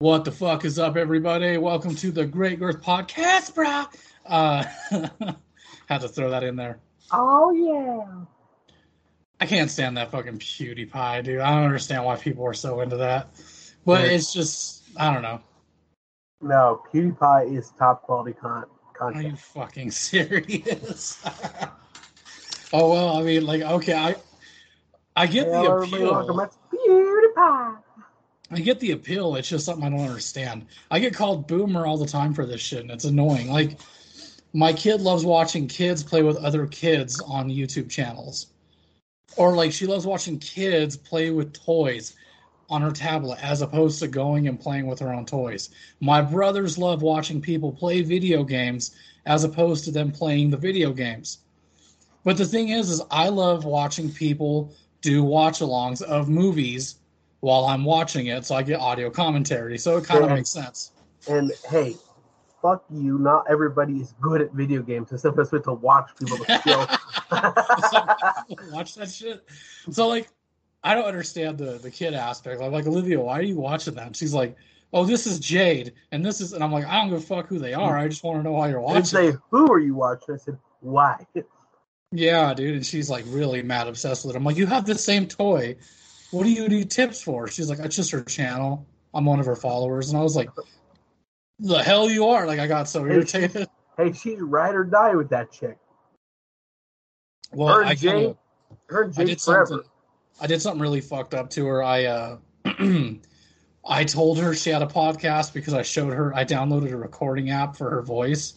What the fuck is up, everybody? Welcome to the Great Girth Podcast, bro. Uh, had to throw that in there. Oh yeah. I can't stand that fucking PewDiePie, dude. I don't understand why people are so into that. But Yeah. it's just, I don't know. No, PewDiePie is top quality con- Are you fucking serious? oh well, I mean, like, okay, I, I get Hey, the everybody, welcome appeal. PewDiePie. I get the appeal. It's just something I don't understand. I get called boomer all the time for this shit, and it's annoying. Like, my kid loves watching kids play with other kids on YouTube channels, or like she loves watching kids play with toys on her tablet as opposed to going and playing with her own toys. My brothers love watching people play video games as opposed to them playing the video games. But the thing is, is I love watching people do watch-alongs of movies while I'm watching it, so I get audio commentary. So it kind of Yeah. makes sense. And hey, fuck you. Not everybody is good at video games. It's the best way to watch people to skill. watch that shit. So like, I don't understand the the kid aspect. I'm like, Olivia, why are you watching that? And she's like, Oh, this is Jade, and this is, and I'm like, I don't give a fuck who they are. I just want to know why you're watching. I say who are you watching. I said why. Yeah, dude. And she's like really mad obsessed with it. I'm like, you have the same toy. What do you need tips for? She's like, it's just her channel. I'm one of her followers. And I was like, the hell you are. Like, I got so irritated. hey, she's ride or die with that chick. Well, Her I and kinda, her and I did forever. something. I did something really fucked up to her. I uh, I told her she had a podcast because I showed her. I downloaded a recording app for her voice,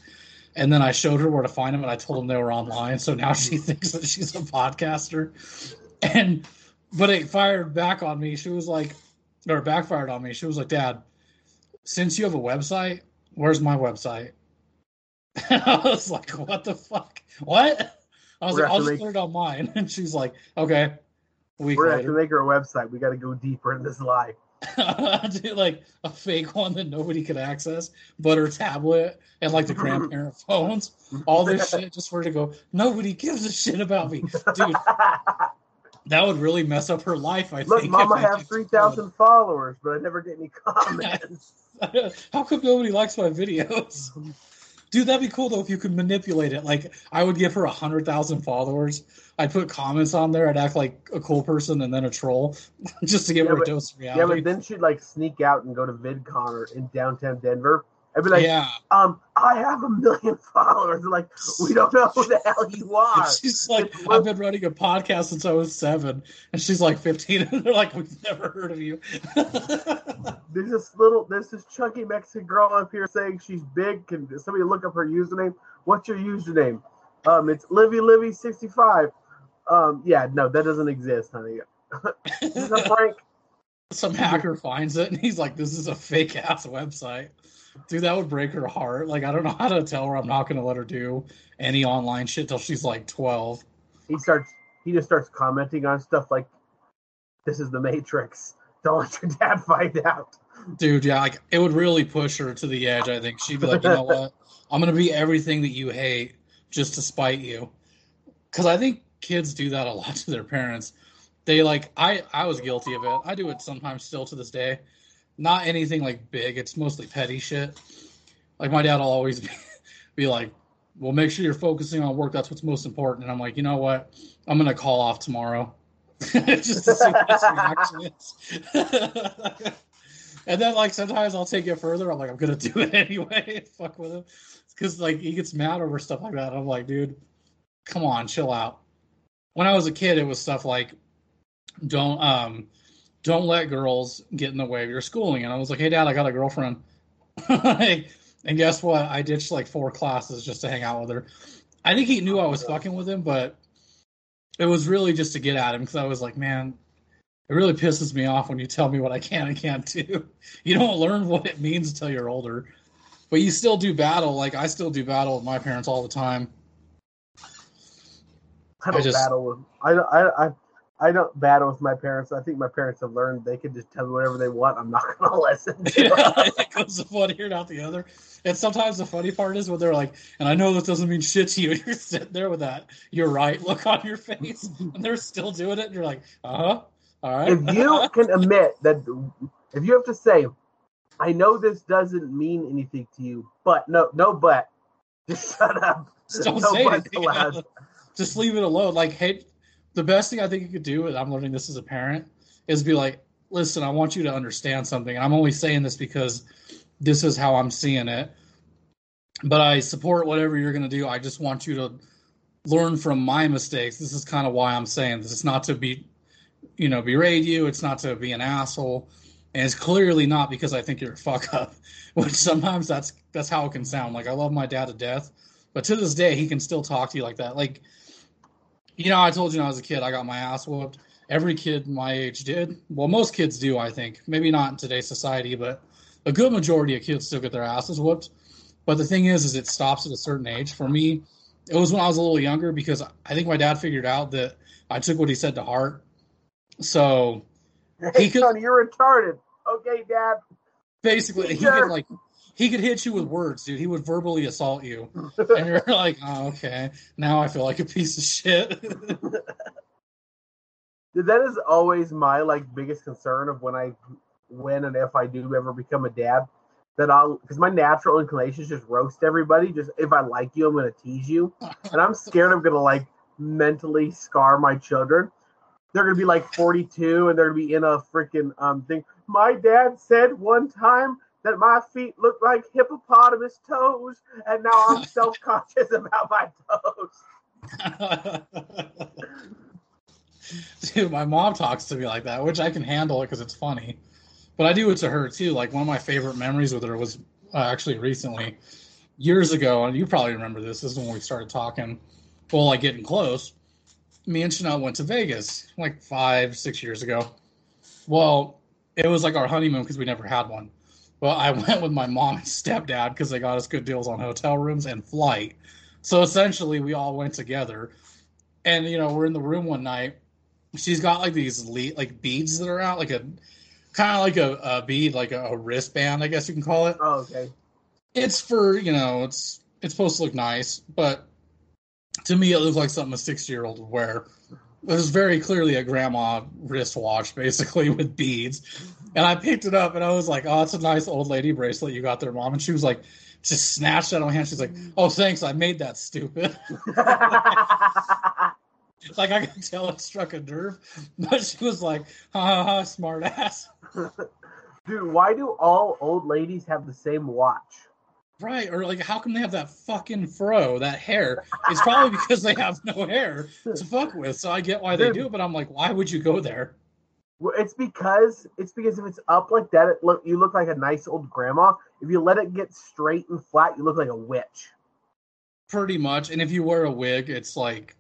and then I showed her where to find them, and I told them they were online. So now she thinks that she's a podcaster, and but it fired back on me. She was like, or backfired on me. She was like, "Dad, since you have a website, where's my website?" I was like, "What the fuck? What?" I was We're like, "I'll just to put it on mine," and she's like, "Okay." We're gonna have to make her a website. We got to go deeper in this lie. do like a fake one that nobody could access, but her tablet and like the grandparent phones, all this shit just for her to go. Nobody gives a shit about me, dude. That would really mess up her life. I Look, think. Mama have three thousand followers, but I never get any comments. How come nobody likes my videos? Dude, that'd be cool though if you could manipulate it. Like, I would give her a hundred thousand followers. I'd put comments on there. I'd act like a cool person and then a troll, just to give Yeah, her a but- dose of reality. yeah, but then she'd like sneak out and go to VidCon or in downtown Denver. I'd be like, yeah, um, I have a million followers. They're like, we don't know who the hell you are. she's like, I've been running a podcast since I was seven, and she's like fifteen, and they're like, we've never heard of you. There's this little, there's this chunky Mexican girl up here saying she's big. Can somebody look up her username? What's your username? Um, it's Livy Livy sixty five. Um, yeah, no, that doesn't exist, honey. this is a prank. Some hacker finds it, and he's like, "This is a fake ass website." Dude, that would break her heart. Like, I don't know how to tell her I'm not going to let her do any online shit till she's like twelve. He starts, he just starts commenting on stuff like, "This is the Matrix. Don't let your dad find out." Dude, yeah, like it would really push her to the edge. I think she'd be like, you know what? I'm gonna be everything that you hate just to spite you. Because I think kids do that a lot to their parents. They like, I I was guilty of it. I do it sometimes still to this day. Not anything like big. It's mostly petty shit. Like my dad will always be, be like, "Well, make sure you're focusing on work. That's what's most important." And I'm like, you know what? I'm gonna call off tomorrow. just to see his reaction is. and then like sometimes I'll take it further. I'm like, I'm gonna do it anyway. Fuck with him. Because like he gets mad over stuff like that. I'm like, dude, come on, chill out. When I was a kid, it was stuff like don't um don't let girls get in the way of your schooling. And I was like, hey dad, I got a girlfriend. and guess what? I ditched like four classes just to hang out with her. I think he knew I was fucking with him, but it was really just to get at him because I was like, man, it really pisses me off when you tell me what I can and can't do. You don't learn what it means until you're older. But you still do battle. Like I still do battle with my parents all the time. I don't I just- battle with. I. I, I I don't battle with my parents. I think my parents have learned they can just tell me whatever they want. I'm not gonna listen. To it. it goes the one ear and out the other. And sometimes the funny part is when they're like, and I know this doesn't mean shit to you, and you're sitting there with that you're right look on your face, and they're still doing it, and you're like, uh huh, all right. if you can admit that If you have to say, I know this doesn't mean anything to you, but no, no, but just shut up. Just don't No say anything. allowed. Just leave it alone. Like, hey, the best thing I think you could do, and I'm learning this as a parent, is be like, listen, I want you to understand something. I'm only saying this because this is how I'm seeing it. But I support whatever you're going to do. I just want you to learn from my mistakes. This is kind of why I'm saying this. It's not to be, you know, berate you. It's not to be an asshole. And it's clearly not because I think you're a fuck up, which sometimes that's that's how it can sound. Like I love my dad to death, but to this day he can still talk to you like that. Like, you know, I told you when I was a kid, I got my ass whooped. Every kid my age did. Well, most kids do, I think. Maybe not in today's society, but a good majority of kids still get their asses whooped. But the thing is, is it stops at a certain age. For me, it was when I was a little younger because I think my dad figured out that I took what he said to heart. So Hey, He could- son, you're retarded. Okay, Dad. basically he Sure. could like he could hit you with words, dude. He would verbally assault you, and you're like, oh, okay, now I feel like a piece of shit. That is always my like biggest concern of when I, when and if I do ever become a dad, that I'll because my natural inclination is just roast everybody. Just if I like you, I'm gonna tease you, and I'm scared I'm gonna like mentally scar my children. They're gonna be like 42 and they're gonna be in a freaking um thing. My dad said one time that my feet look like hippopotamus toes, and now I'm self conscious about my toes. Dude, my mom talks to me like that, which I can handle it because it's funny. But I do it to her too. Like one of my favorite memories with her was uh, actually recently, years ago, and you probably remember this. This is when we started talking. Well, like getting close. Me and Chanel went to Vegas like five, six years ago. Well, it was like our honeymoon because we never had one. Well, I went with my mom and stepdad because they got us good deals on hotel rooms and flight. So essentially, we all went together. And you know, we're in the room one night. She's got like these le- like beads that are out, like a kind of like a, a bead, like a, a wristband, I guess you can call it. Oh, okay. It's for you know, it's it's supposed to look nice, but to me, it looked like something a sixty-year-old would wear. It was very clearly a grandma wristwatch, basically with beads. And I picked it up, and I was like, "Oh, it's a nice old lady bracelet you got there, mom." And she was like, just snatched of my hand. She's like, "Oh, thanks, I made that stupid." like I could tell it struck a nerve, but she was like, "Ha ha ha, smart ass." Dude, why do all old ladies have the same watch? Right, or like, how come they have that fucking fro, that hair? It's probably because they have no hair to fuck with. So I get why they do it, but I'm like, why would you go there? It's because it's because if it's up like that, it look you look like a nice old grandma. If you let it get straight and flat, you look like a witch. Pretty much. And if you wear a wig, it's like,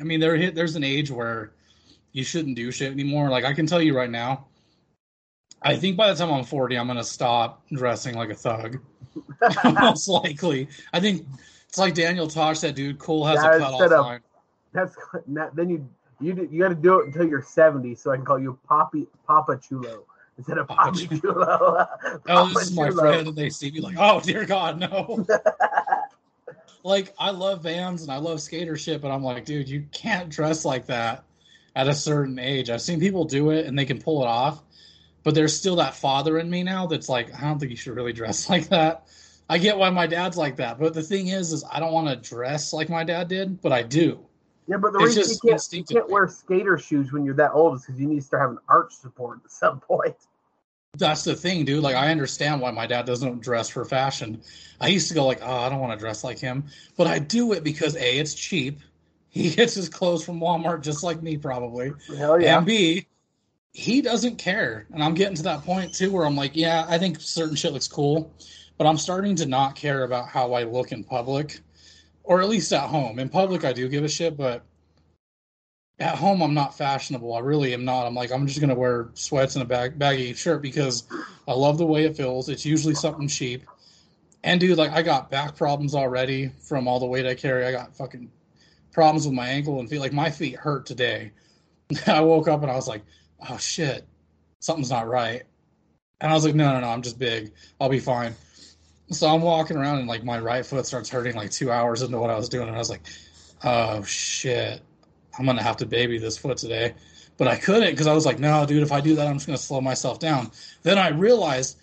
I mean, there there's an age where you shouldn't do shit anymore. Like I can tell you right now, I think by the time I'm 40, I'm gonna stop dressing like a thug. Most likely, I think it's like Daniel Tosh said, dude. Cool has Yeah, a cutoff line. That's then you you you got to do it until you're 70, so I can call you Poppy Papa Chulo instead of Papa Poppy Chulo. Oh, this is my friend, and they see me like, oh dear God, no. like I love Vans and I love skater shit, but I'm like, dude, you can't dress like that at a certain age. I've seen people do it and they can pull it off, but there's still that father in me now that's like, I don't think you should really dress like that. I get why my dad's like that, but the thing is, is I don't want to dress like my dad did, but I do. Yeah, but the It's reason you can't, you can't wear skater shoes when you're that old is because you need to start having arch support at some point. That's the thing, dude. Like, I understand why my dad doesn't dress for fashion. I used to go like, oh, I don't want to dress like him, but I do it because a, it's cheap. He gets his clothes from Walmart just like me, probably. Hell yeah. And B, he doesn't care. And I'm getting to that point too where I'm like, yeah, I think certain shit looks cool, but I'm starting to not care about how I look in public, or at least at home. In public, I do give a shit, but at home, I'm not fashionable. I really am not. I'm like, I'm just gonna wear sweats and a bag, baggy shirt because I love the way it feels. It's usually something cheap. And dude, like I got back problems already from all the weight I carry. I got fucking problems with my ankle and feet. Like my feet hurt today. I woke up and I was like, oh shit, something's not right. And I was like, no, no, no, I'm just big. I'll be fine. So I'm walking around and like my right foot starts hurting like two hours into what I was doing. And I was like, oh shit, I'm going to have to baby this foot today. but I couldn't because I was like, no, dude, if I do that, I'm just gonna slow myself down. Then I realized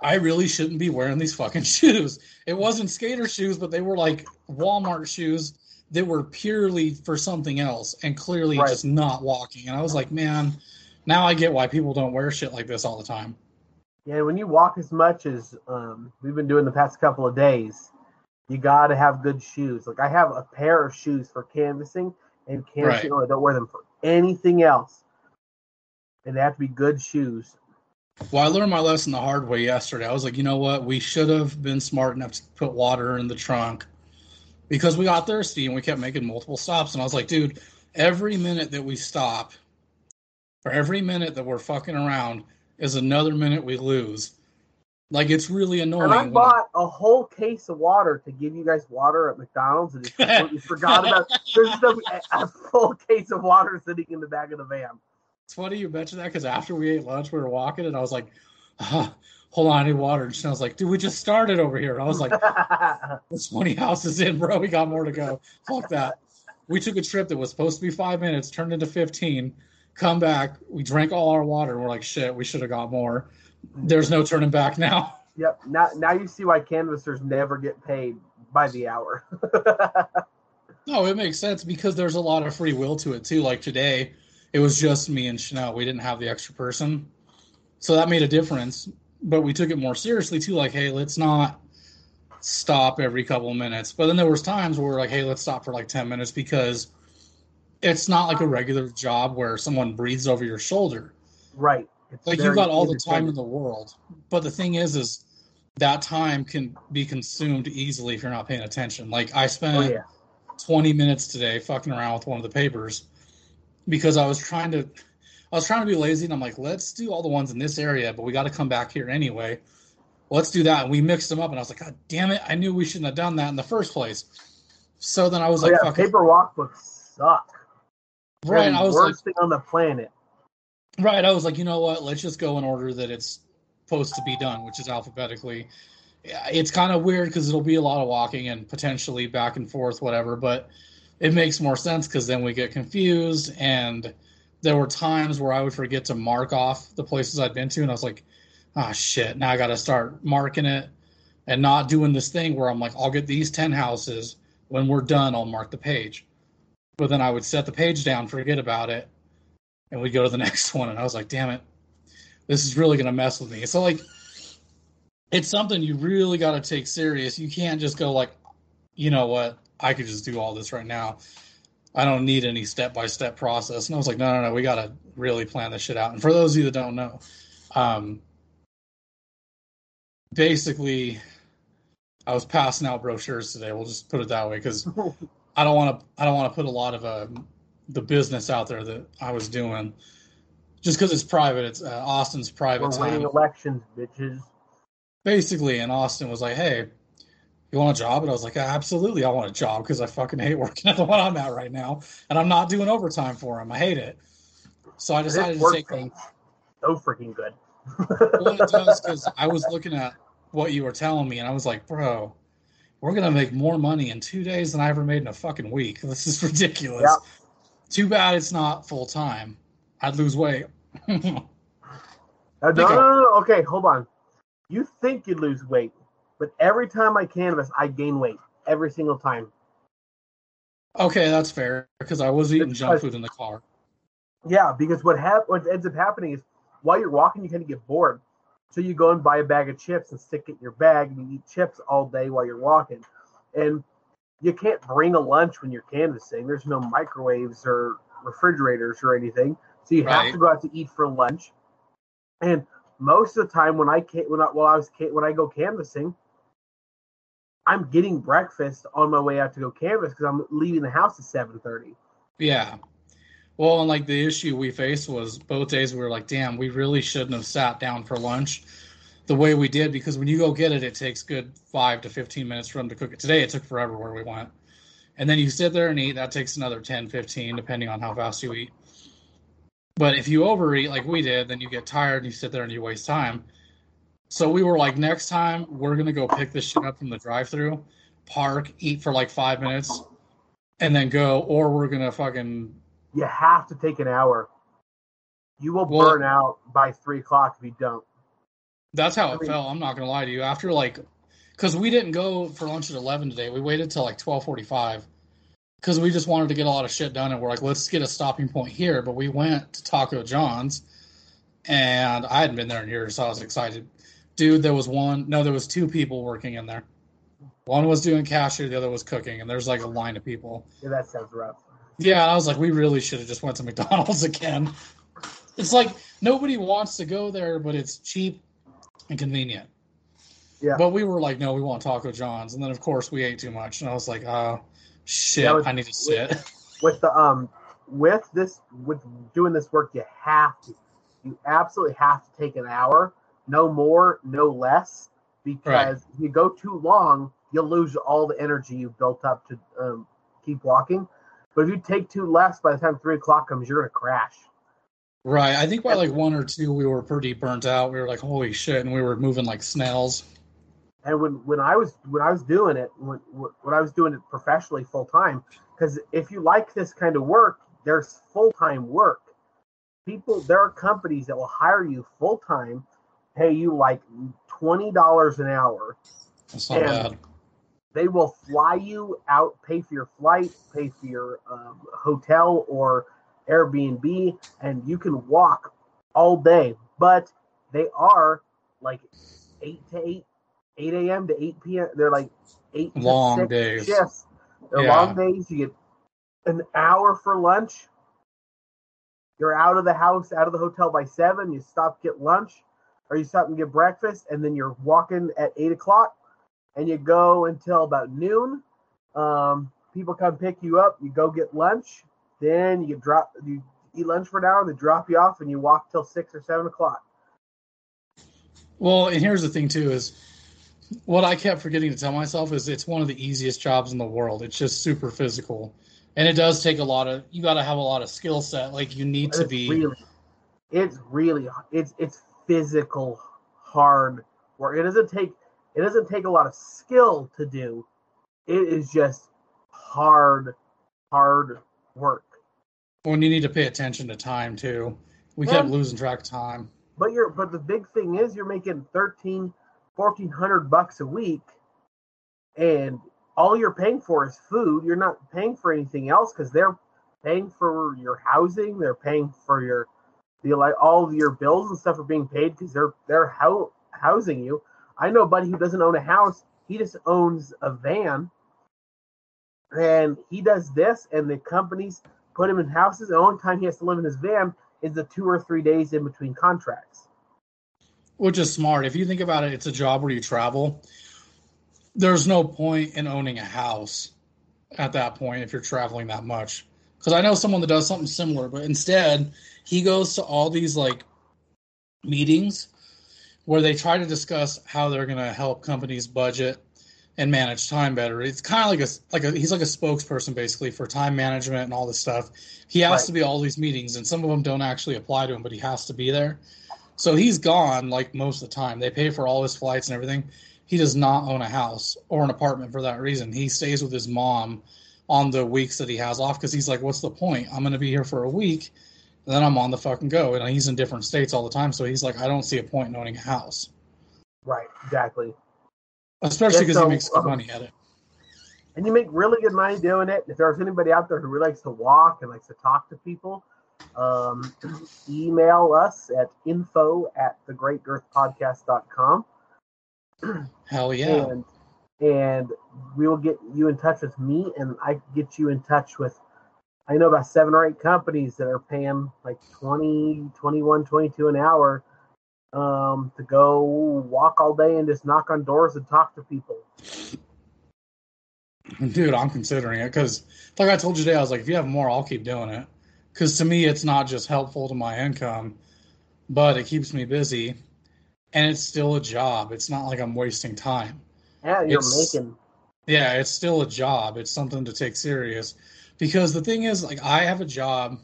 I really shouldn't be wearing these fucking shoes. It wasn't skater shoes, but they were like Walmart shoes that were purely for something else and clearly Right. just not walking. And I was like, man, now I get why people don't wear shit like this all the time. Yeah, when you walk as much as um, we've been doing the past couple of days, you got to have good shoes. Like I have a pair of shoes for canvassing and canvassing. only. I don't wear them for anything else, and they have to be good shoes. Well, I learned my lesson the hard way yesterday. I was like, you know what? We should have been smart enough to put water in the trunk because we got thirsty and we kept making multiple stops. And I was like, dude, every minute that we stop or every minute that we're fucking around is another minute we lose. Like, it's really annoying. And I bought a whole case of water to give you guys water at McDonald's, and just completely forgot about. There's a, a full case of water sitting in the back of the van. It's funny you mentioned that because after we ate lunch, we were walking and I was like, ah, hold on, I need water. And she was like, dude, we just started over here. And I was like, We're 20 houses in, bro. We got more to go. Fuck that. We took a trip that was supposed to be five minutes, turned into 15. Come back. We drank all our water. We're like, shit, we should have got more. There's no turning back now. yep. Now, now you see why canvassers never get paid by the hour. No, it makes sense because there's a lot of free will to it too. Like today, it was just me and Chanel. We didn't have the extra person. So that made a difference. But we took it more seriously too. Like, hey, let's not stop every couple of minutes. But then there was times where we're like, hey, let's stop for like 10 minutes because it's not like a regular job where someone breathes over your shoulder. right. It's Like you've got all the time in the world. But the thing is, is that time can be consumed easily if you're not paying attention. Like I spent Oh yeah. 20 minutes today fucking around with one of the papers because I was trying to I was trying to be lazy and I'm like, let's do all the ones in this area, but we got to come back here anyway. Let's do that. And we mixed them up and I was like, God damn it, I knew we shouldn't have done that in the first place. So then I was Oh, like, yeah. fuck. Paper walk books suck. Right. I was like, worst thing on the planet. right. I was like, you know what? Let's just go in order that it's supposed to be done, which is alphabetically. Yeah, It's kind of weird because it'll be a lot of walking and potentially back and forth, whatever. But it makes more sense because then we get confused. And there were times where I would forget to mark off the places I'd been to, and I was like, "Ah, shit! Now I got to start marking it and not doing this thing where I'm like, I'll get these ten houses. When we're done, I'll mark the page." But then I would set the page down, forget about it, and we'd go to the next one. And I was like, "Damn it, this is really gonna mess with me." So like, it's something you really got to take serious. You can't just go like, you know what? I could just do all this right now. I don't need any step by step process. And I was like, no, no, no, we got to really plan this shit out. And for those of you that don't know, um, basically, I was passing out brochures today. We'll just put it that way because I don't want to. I don't want to put a lot of uh, the business out there that I was doing, just because it's private. It's uh, Austin's private We're winning elections, bitches. basically and austin was like hey you want a job and i was like absolutely i want a job because i fucking hate working at the one i'm at right now and i'm not doing overtime for him i hate it so i decided to take pays so freaking good. well, it does because i was looking at what you were telling me and i was like bro we're gonna make more money in two days than i ever made in a fucking week this is ridiculous Yeah. too bad it's not full time i'd lose weight Uh, no, no, no, no. Okay, hold on. You think you lose weight, but every time I canvas, I gain weight every single time. okay that's fair because i was eating junk food in the car Yeah, because what hap- what ends up happening is while you're walking, you kind of get bored. So you go and buy a bag of chips and stick it in your bag, and you eat chips all day while you're walking. And you can't bring a lunch when you're canvassing. There's no microwaves or refrigerators or anything, so you have to go out to eat for lunch. And most of the time, when I can when I while I was when I go canvassing, I'm getting breakfast on my way out to go canvas because I'm leaving the house at seven thirty. Yeah. Well, and like the issue we faced was both days we were like, damn, we really shouldn't have sat down for lunch the way we did because when you go get it, it takes good five to 15 minutes for them to cook it. Today, it took forever where we went. And then you sit there and eat, that takes another 10, 15, depending on how fast you eat. But if you overeat like we did, then you get tired and you sit there and you waste time. So we were like, next time we're going to go pick this shit up from the drive through, park, eat for like five minutes, and then go, or we're gonna fucking you have to take an hour. You will Well- burn out by three o'clock if you don't. That's how I it mean- felt. I'm not gonna lie to you. After like, because we didn't go for lunch at 11 today. We waited till like 12:45 because we just wanted to get a lot of shit done, and we're like, let's get a stopping point here. But we went to Taco John's, and I hadn't been there in years, so I was excited. Dude, there was one. No, there was two people working in there. One was doing cashier, the other was cooking, and there's like a line of people. Yeah, that sounds rough. Yeah, I was like, we really should have just went to McDonald's again. It's like nobody wants to go there, but it's cheap and convenient. Yeah. But we were like, no, we want Taco John's, and then of course we ate too much, and I was like, oh shit, was- I need to sit. With the um with this with doing this work, you have to. You absolutely have to take an hour, no more, no less, because if you go too long, you'll lose all the energy you've built up to um, keep walking. But if you take two less, by the time three o'clock comes, you're gonna crash. right. I think by like one or two, we were pretty burnt out. We were like, holy shit, and we were moving like snails. And when, when I was when I was doing it, when when I was doing it professionally full time, because if you like this kind of work, there's full time work. People, there are companies that will hire you full time, pay you like twenty dollars an hour. That's not And- bad. They will fly you out, pay for your flight, pay for your um, hotel or Airbnb, and you can walk all day. But they are like eight to eight, eight a.m. to eight p.m. They're like eight to Long six days. shifts. They're Yeah. long days. You get an hour for lunch. You're out of the house, out of the hotel by seven. You stop get lunch, or you stop and get breakfast, and then you're walking at eight o'clock, and you go until about noon. Um, people come pick you up. You go get lunch. Then you drop. You eat lunch for an hour. They drop you off, and you walk till six or seven o'clock. Well, and here's the thing too is what I kept forgetting to tell myself is it's one of the easiest jobs in the world. It's just super physical. And it does take a lot of you got to have a lot of skill set. Like you need to be really, it's really, it's it's physical, hard work. It doesn't take it doesn't take a lot of skill to do. It is just hard, hard work. when you need to pay attention to time too. We kept And- losing track of time. But you're but the big thing is you're making 13 1400 bucks a week and all you're paying for is food. You're not paying for anything else cuz they're paying for your housing, they're paying for your the like all of your bills and stuff are being paid cuz they're they're hou- housing you. I know a buddy who doesn't own a house, he just owns a van. And he does this and the companies put him in houses. The only time he has to live in his van is the two or three days in between contracts. Which is smart. If you think about it, it's a job where you travel. There's no point in owning a house at that point if you're traveling that much. Because I know someone that does something similar, but instead he goes to all these like meetings where they try to discuss how they're going to help companies budget and manage time better. It's kind of like a like a he's like a spokesperson basically for time management and all this stuff. He has Right. to be all these meetings, and some of them don't actually apply to him, but he has to be there. So he's gone like most of the time. They pay for all his flights and everything. He does not own a house or an apartment for that reason. He stays with his mom on the weeks that he has off because he's like, what's the point? I'm going to be here for a week, then I'm on the fucking go. And he's in different states all the time. So he's like, I don't see a point in owning a house, Right, exactly. especially because so, he makes good um, money at it. And you make really good money doing it. If there's anybody out there who really likes to walk and likes to talk to people, um, email us at info at thegreatgirthpodcast.com Hell yeah. and and we will get you in touch with me and I get you in touch with I know about seven or eight companies that are paying like 20, 21, 22 an hour um, to go walk all day and just knock on doors and talk to people. Dude, I'm considering it because, like I told you today, I was like, if you have more, I'll keep doing it. Because to me, it's not just helpful to my income, but it keeps me busy, and it's still a job. It's not like I'm wasting time. Yeah, you're It's- making Yeah, it's still a job. It's something to take serious. Because the thing is, like, I have a job.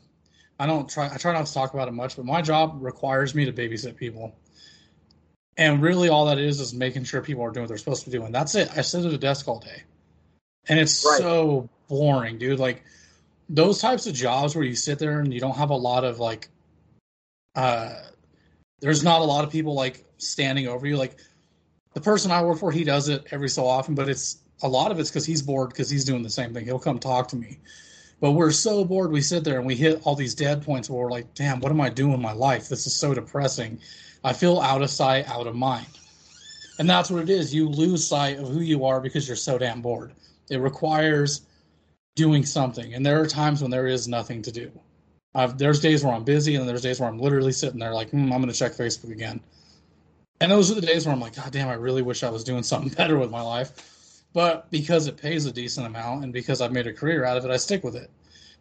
I don't try. I try not to talk about it much, but my job requires me to babysit people. And really, all that is is making sure people are doing what they're supposed to be doing. That's it. I sit at a desk all day, and it's Right. so boring, dude. Like, those types of jobs where you sit there and you don't have a lot of like uh there's not a lot of people like standing over you like the person i work for he does it every so often but it's a lot of it's because he's bored because he's doing the same thing he'll come talk to me but we're so bored we sit there and we hit all these dead points where we're like damn what am i doing in my life this is so depressing i feel out of sight out of mind and that's what it is you lose sight of who you are because you're so damn bored it requires doing something. And there are times when there is nothing to do. I've, there's days where I'm busy, and there's days where I'm literally sitting there like, hmm, I'm going to check Facebook again. And those are the days where I'm like, God damn, I really wish I was doing something better with my life. But because it pays a decent amount and because I've made a career out of it, I stick with it.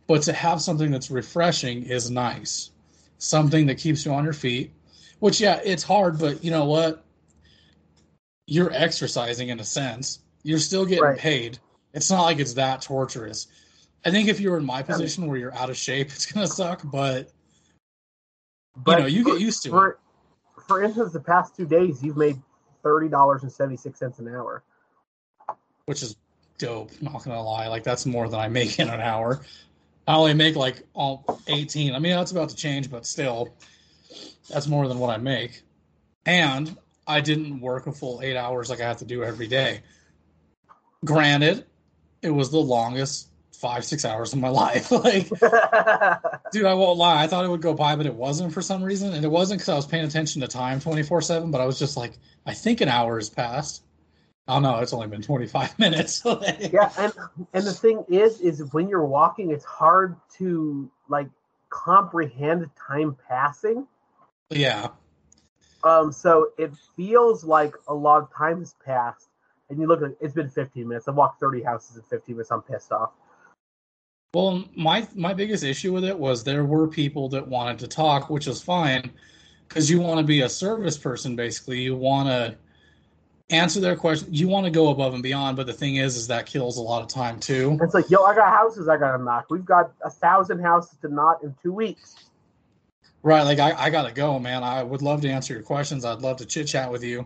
But to have something that's refreshing is nice. Something that keeps you on your feet, which, yeah, it's hard, but you know what? You're exercising in a sense. You're still getting right. paid it's not like it's that torturous. I think if you're in my position where you're out of shape, it's gonna suck, but, but you know, you get used to for, it. For instance, the past two days you've made thirty dollars and seventy six cents an hour. Which is dope, not gonna lie. Like that's more than I make in an hour. I only make like all eighteen. I mean that's about to change, but still that's more than what I make. And I didn't work a full eight hours like I have to do every day. Granted, it was the longest five six hours of my life. like, dude, I won't lie. I thought it would go by, but it wasn't for some reason, and it wasn't because I was paying attention to time twenty four seven. But I was just like, I think an hour has passed. Oh no, it's only been twenty five minutes. yeah, and and the thing is, is when you're walking, it's hard to like comprehend time passing. Yeah. Um. So it feels like a lot of time has passed and you look at it's been 15 minutes. I've walked 30 houses in 15 minutes. I'm pissed off. Well, my my biggest issue with it was there were people that wanted to talk, which is fine, because you want to be a service person. Basically, you want to answer their question. You want to go above and beyond. But the thing is, is that kills a lot of time too. It's like, yo, I got houses I got to knock. We've got a thousand houses to knock in two weeks. Right, like I, I gotta go, man. I would love to answer your questions. I'd love to chit chat with you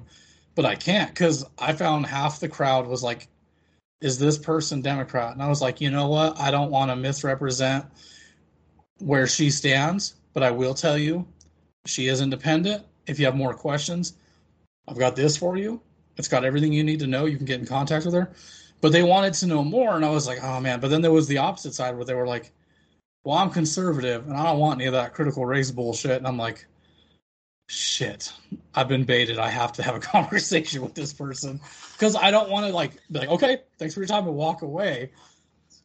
but I can't because I found half the crowd was like, "Is this person Democrat?" And I was like, you know what? I don't want to misrepresent where she stands, but I will tell you, she is independent. If you have more questions, I've got this for you. It's got everything you need to know. You can get in contact with her. But they wanted to know more, and I was like, oh man. But then there was the opposite side where they were like, well, I'm conservative and I don't want any of that critical race bullshit. And I'm like, shit, I've been baited. I have to have a conversation with this person because I don't want to like be like, okay, thanks for your time and walk away.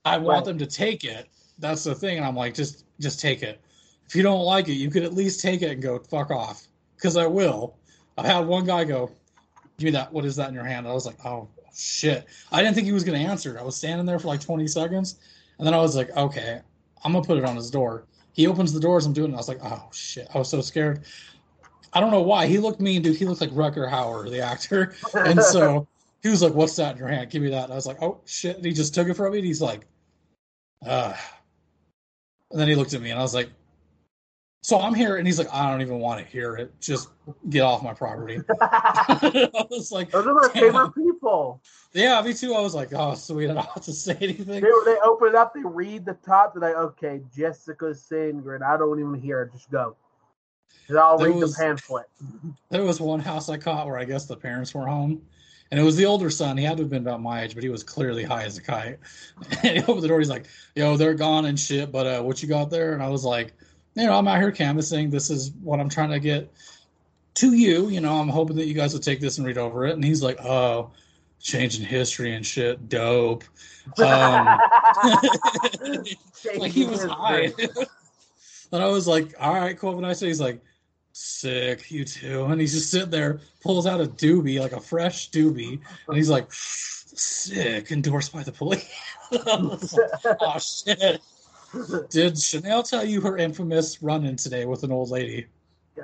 I want right. them to take it. That's the thing. And I'm like, just just take it. If you don't like it, you could at least take it and go fuck off. Because I will. I've had one guy go, give me that. What is that in your hand? I was like, oh shit. I didn't think he was gonna answer. I was standing there for like 20 seconds, and then I was like, okay, I'm gonna put it on his door. He opens the doors. I'm doing it. I was like, oh shit. I was so scared. I don't know why. He looked mean, dude. He looked like Rutger Hauer, the actor. And so he was like, What's that in your hand? Give me that. And I was like, Oh shit. And he just took it from me and he's like, uh and then he looked at me and I was like, So I'm here and he's like, I don't even want to hear it. Just get off my property. I was like, Those are my favorite people. Yeah, me too. I was like, oh sweet, I don't have to say anything. They, they open it up, they read the top, they're like, okay, Jessica Singrid. I don't even hear it. Just go. I'll read was, the pamphlet. There was one house I caught where I guess the parents were home. And it was the older son. He had to have been about my age, but he was clearly high as a kite. And he opened the door. He's like, "Yo, they're gone and shit. But uh, what you got there?" And I was like, "You know, I'm out here canvassing. This is what I'm trying to get to you. You know, I'm hoping that you guys will take this and read over it." And he's like, "Oh, changing history and shit, dope." Um, like he was high. and I was like, "All right, cool." And I say, he's like, sick, you too. And he's just sitting there, pulls out a doobie, like a fresh doobie, and he's like, sick, endorsed by the police. oh shit. Did Chanel tell you her infamous run-in today with an old lady?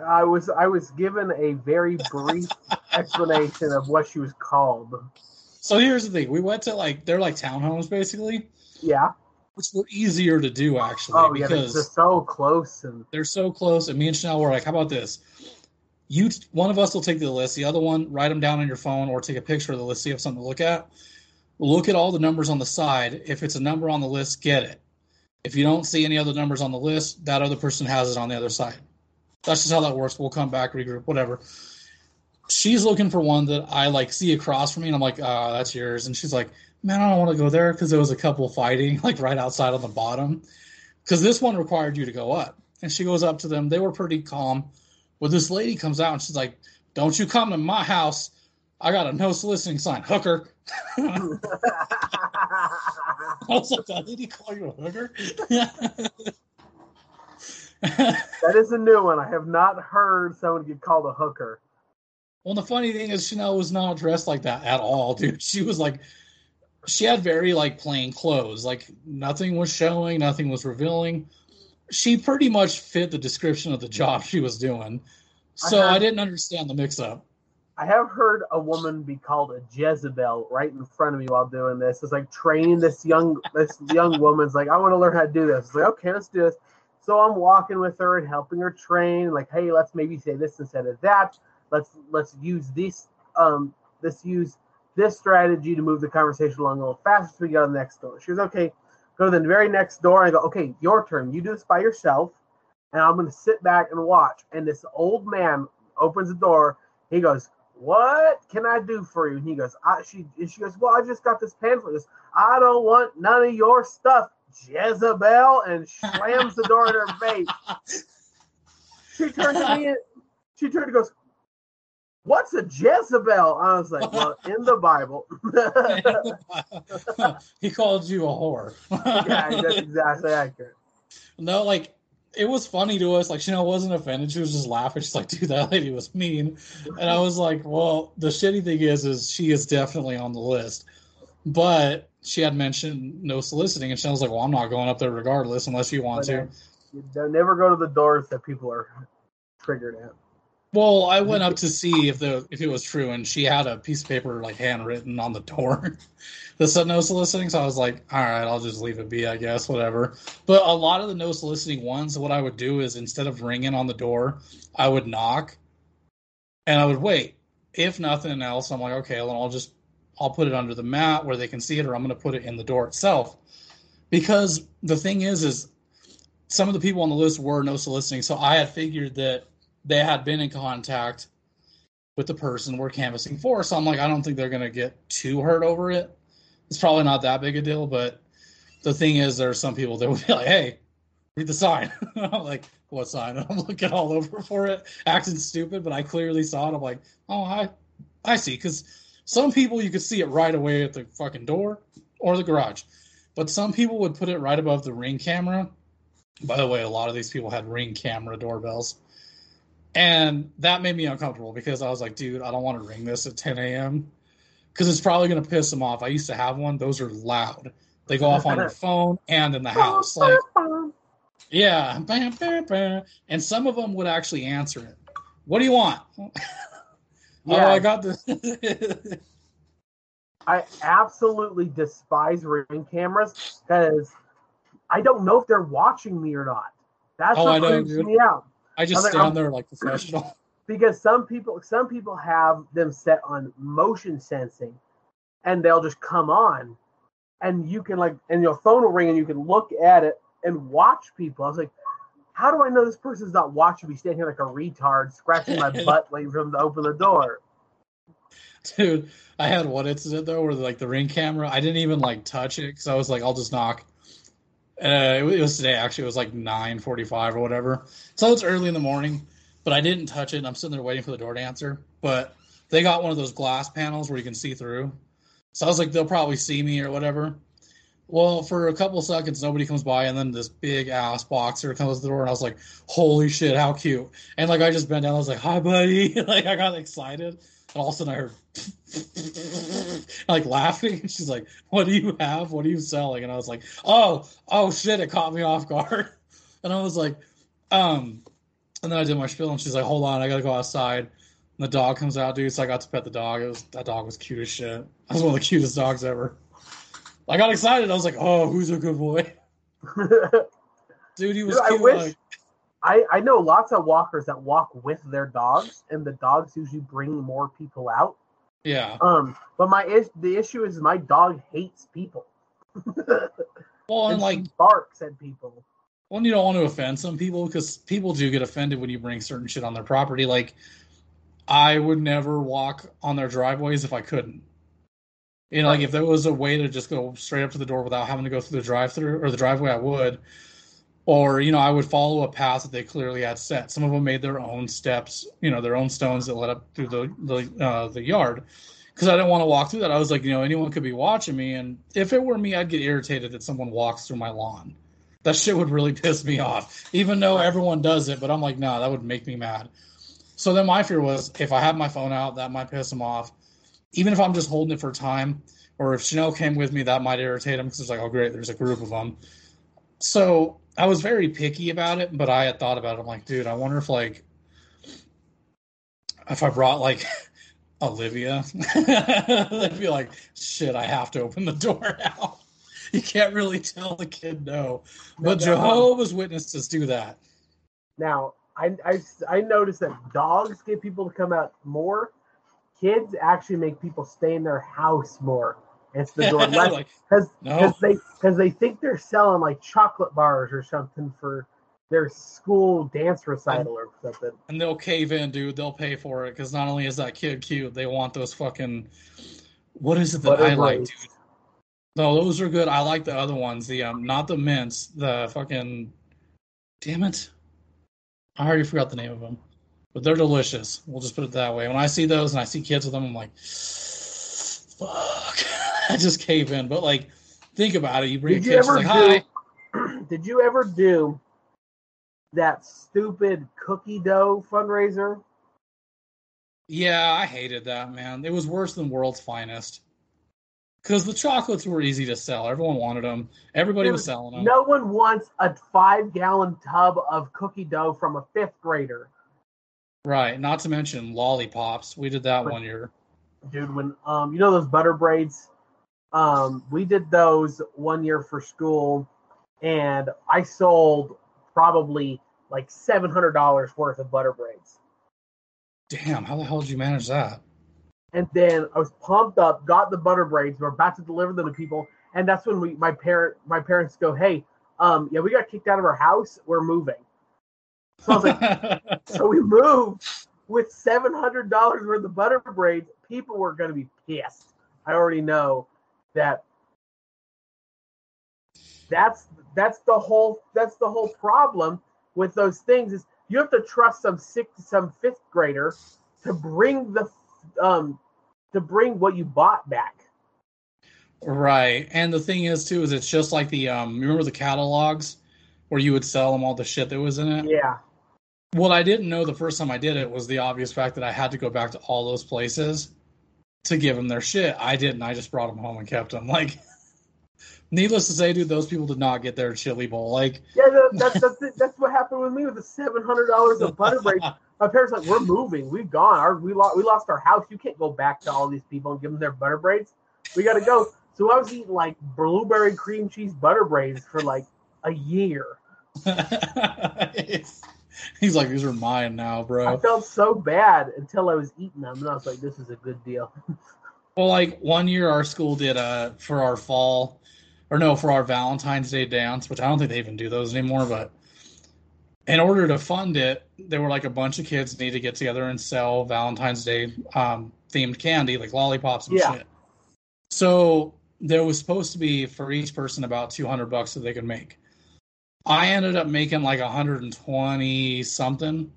I was I was given a very brief explanation of what she was called. So here's the thing: we went to like they're like townhomes basically. Yeah which were easier to do actually oh, because yeah, they're so close and they're so close. And me and Chanel were like, "How about this? You, one of us will take the list. The other one, write them down on your phone or take a picture of the list. So you have something to look at. Look at all the numbers on the side. If it's a number on the list, get it. If you don't see any other numbers on the list, that other person has it on the other side. That's just how that works. We'll come back, regroup, whatever. She's looking for one that I like see across from me, and I'm like, ah, that's yours. And she's like, man, I don't want to go there because there was a couple fighting like right outside on the bottom. Because this one required you to go up. And she goes up to them. They were pretty calm. Well, this lady comes out and she's like, don't you come to my house. I got a no soliciting sign. Hooker. I was like, that lady call you a hooker? that is a new one. I have not heard someone get called a hooker. Well, the funny thing is, Chanel was not dressed like that at all, dude. She was like, she had very like plain clothes. Like nothing was showing, nothing was revealing. She pretty much fit the description of the job she was doing. So I, I didn't understand the mix up. I have heard a woman be called a Jezebel right in front of me while doing this. It's like training this young this young woman's like, I want to learn how to do this. It's like, okay, let's do this. So I'm walking with her and helping her train, like, hey, let's maybe say this instead of that. Let's let's use this um let's use this strategy to move the conversation along a little faster so we go to the next door. She goes, okay, go to the very next door. I go, okay, your turn. You do this by yourself, and I'm to sit back and watch. And this old man opens the door. He goes, what can I do for you? And he goes, I, she, she goes, well, I just got this pamphlet. Goes, I don't want none of your stuff, Jezebel, and slams the door in her face. She turned to me and she turned and goes, What's a Jezebel? I was like, well, in the Bible. he called you a whore. yeah, that's exactly accurate. No, like it was funny to us. Like Chanel wasn't offended; she was just laughing. She's like, "Dude, that lady was mean," and I was like, "Well, the shitty thing is, is she is definitely on the list, but she had mentioned no soliciting, and Chanel's like, "Well, I'm not going up there regardless unless you want but, to." Uh, never go to the doors that people are triggered at. Well, I went up to see if the if it was true, and she had a piece of paper like handwritten on the door that said no soliciting. So I was like, all right, I'll just leave it be, I guess, whatever. But a lot of the no soliciting ones, what I would do is instead of ringing on the door, I would knock, and I would wait. If nothing else, I'm like, okay, well, I'll just I'll put it under the mat where they can see it, or I'm going to put it in the door itself. Because the thing is, is some of the people on the list were no soliciting, so I had figured that they had been in contact with the person we're canvassing for. So I'm like, I don't think they're gonna get too hurt over it. It's probably not that big a deal, but the thing is, there are some people that would be like, "Hey, read the sign." I'm like, "What sign?" And I'm looking all over for it, acting stupid, but I clearly saw it. I'm like, "Oh, I, I see." Because some people you could see it right away at the fucking door or the garage, but some people would put it right above the ring camera. By the way, a lot of these people had ring camera doorbells. And that made me uncomfortable because I was like, dude, I don't want to ring this at 10 a.m. because it's probably going to piss them off. I used to have one; those are loud. They go off on your phone and in the oh, house. Like, yeah, and some of them would actually answer it. What do you want? yeah, oh, I got this. I absolutely despise ring cameras because I don't know if they're watching me or not. That's oh, what creeps me out. I just stand there like professional. Because some people, some people have them set on motion sensing, and they'll just come on, and you can like, and your phone will ring, and you can look at it and watch people. I was like, how do I know this person's not watching me standing here like a retard, scratching my butt, waiting for them to open the door? Dude, I had one incident though where like the ring camera, I didn't even like touch it because I was like, I'll just knock. Uh, it was today actually. It was like nine forty-five or whatever. So it's early in the morning, but I didn't touch it. I'm sitting there waiting for the door to answer. But they got one of those glass panels where you can see through. So I was like, they'll probably see me or whatever. Well, for a couple seconds, nobody comes by, and then this big ass boxer comes to the door, and I was like, "Holy shit, how cute!" And like, I just bent down, I was like, "Hi, buddy!" like, I got excited, and all of a sudden I heard like laughing. And she's like, What do you have? What are you selling? And I was like, Oh, oh shit, it caught me off guard. And I was like, um, and then I did my spiel and she's like, Hold on, I gotta go outside. And the dog comes out, dude. So I got to pet the dog. It was that dog was cute as shit. That was one of the cutest dogs ever. I got excited. I was like, Oh, who's a good boy? dude, he was dude, cute. I wish, like, I, I know lots of walkers that walk with their dogs, and the dogs usually bring more people out. Yeah. Um, but my is the issue is my dog hates people. Well, and and like barks at people. Well, you don't want to offend some people because people do get offended when you bring certain shit on their property. Like, I would never walk on their driveways if I couldn't. You know, like if there was a way to just go straight up to the door without having to go through the drive-through or the driveway, I would. Or you know, I would follow a path that they clearly had set. Some of them made their own steps, you know, their own stones that led up through the the uh, the yard. Because I didn't want to walk through that. I was like, you know, anyone could be watching me, and if it were me, I'd get irritated that someone walks through my lawn that shit would really piss me off. Even though everyone does it, but I'm like, nah, that would make me mad. So then my fear was if I had my phone out, that might piss them off. Even if I'm just holding it for time, or if Chanel came with me, that might irritate them because it's like, oh great, there's a group of them. So I was very picky about it, but I had thought about it. I'm like, dude, I wonder if like if I brought like Olivia, they'd be like, shit, I have to open the door now you can't really tell the kid no. But No, no. Jehovah's Witnesses do that. Now, I, I, I noticed that dogs get people to come out more. Kids actually make people stay in their house more. It's the door like, because no. they because they think they're selling like chocolate bars or something for their school dance recital or something. And they'll cave in, dude. They'll pay for it because not only is that kid cute, they want those fucking. What is it that Butter I like, dude? No, those are good. I like the other ones. The um, not the mints. The fucking. Damn it! I already forgot the name of them, but they're delicious. We'll just put it that way. When I see those and I see kids with them, I'm like, fuck. I just cave in. But like, think about it. You bring Did a kid, she's ever like, hi. do? Did you ever do that stupid cookie dough fundraiser? Yeah, I hated that, man. It was worse than World's Finest. Because the chocolates were easy to sell. Everyone wanted them. Everybody was selling them. No one wants a five gallon tub of cookie dough from a fifth grader. Right. Not to mention lollipops. We did that But- one year. dude when um you know those butter braids um we did those one year for school and i sold probably like $700 worth of butter braids Damn, how the hell did you manage that? and then i was pumped up got the butter braids we're about to deliver them to people and that's when we my parent my parents go hey um yeah we got kicked out of our house we're moving. So i was like so we moved with $700 worth of butter braids people were going to be pissed. I already know that that's that's the whole that's the whole problem with those things is you have to trust some sixth some fifth grader to bring the um to bring what you bought back right. And the thing is, too, is it's just like the, um, remember the catalogs where you would sell them all the shit that was in it? yeah What I didn't know the first time I did it was the obvious fact that I had to go back to all those places to give them their shit. I didn't. I just brought them home and kept them. Like, needless to say, dude, those people did not get their chili bowl. Like, yeah that, that's that's, it. that's what happened with me with the $700 of butter braids my parents like we're moving we've gone our we lost we lost our house you can't go back to all these people and give them their butter braids we got to go so i was eating like blueberry cream cheese butter braids for like a year He's like, these are mine now, bro. i felt so bad until i was eating them and i was like this is a good deal Well, like one year our school did uh for our fall or no, for our Valentine's Day dance, which I don't think they even do those anymore, but in order to fund it, there were like a bunch of kids need to get together and sell Valentine's Day um, themed candy, like lollipops and Yeah. shit. So there was supposed to be for each person about 200 bucks that they could make. I ended up making like 120 something.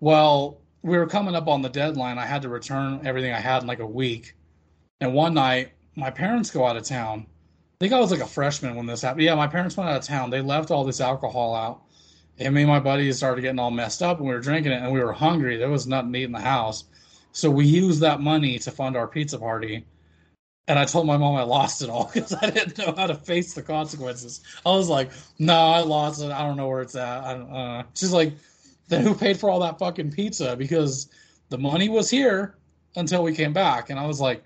Well, we were coming up on the deadline. I had to return everything I had in like a week. And one night, my parents go out of town. I think I was like a freshman when this happened. Yeah, my parents went out of town. They left all this alcohol out. And me and my buddies started getting all messed up and we were drinking it and we were hungry. There was nothing to eat in the house. So we used that money to fund our pizza party. And I told my mom I lost it all because I didn't know how to face the consequences. I was like, no, I lost it. I don't know where it's at. I don't, uh. She's like, then who paid for all that fucking pizza? Because the money was here until we came back. And I was like,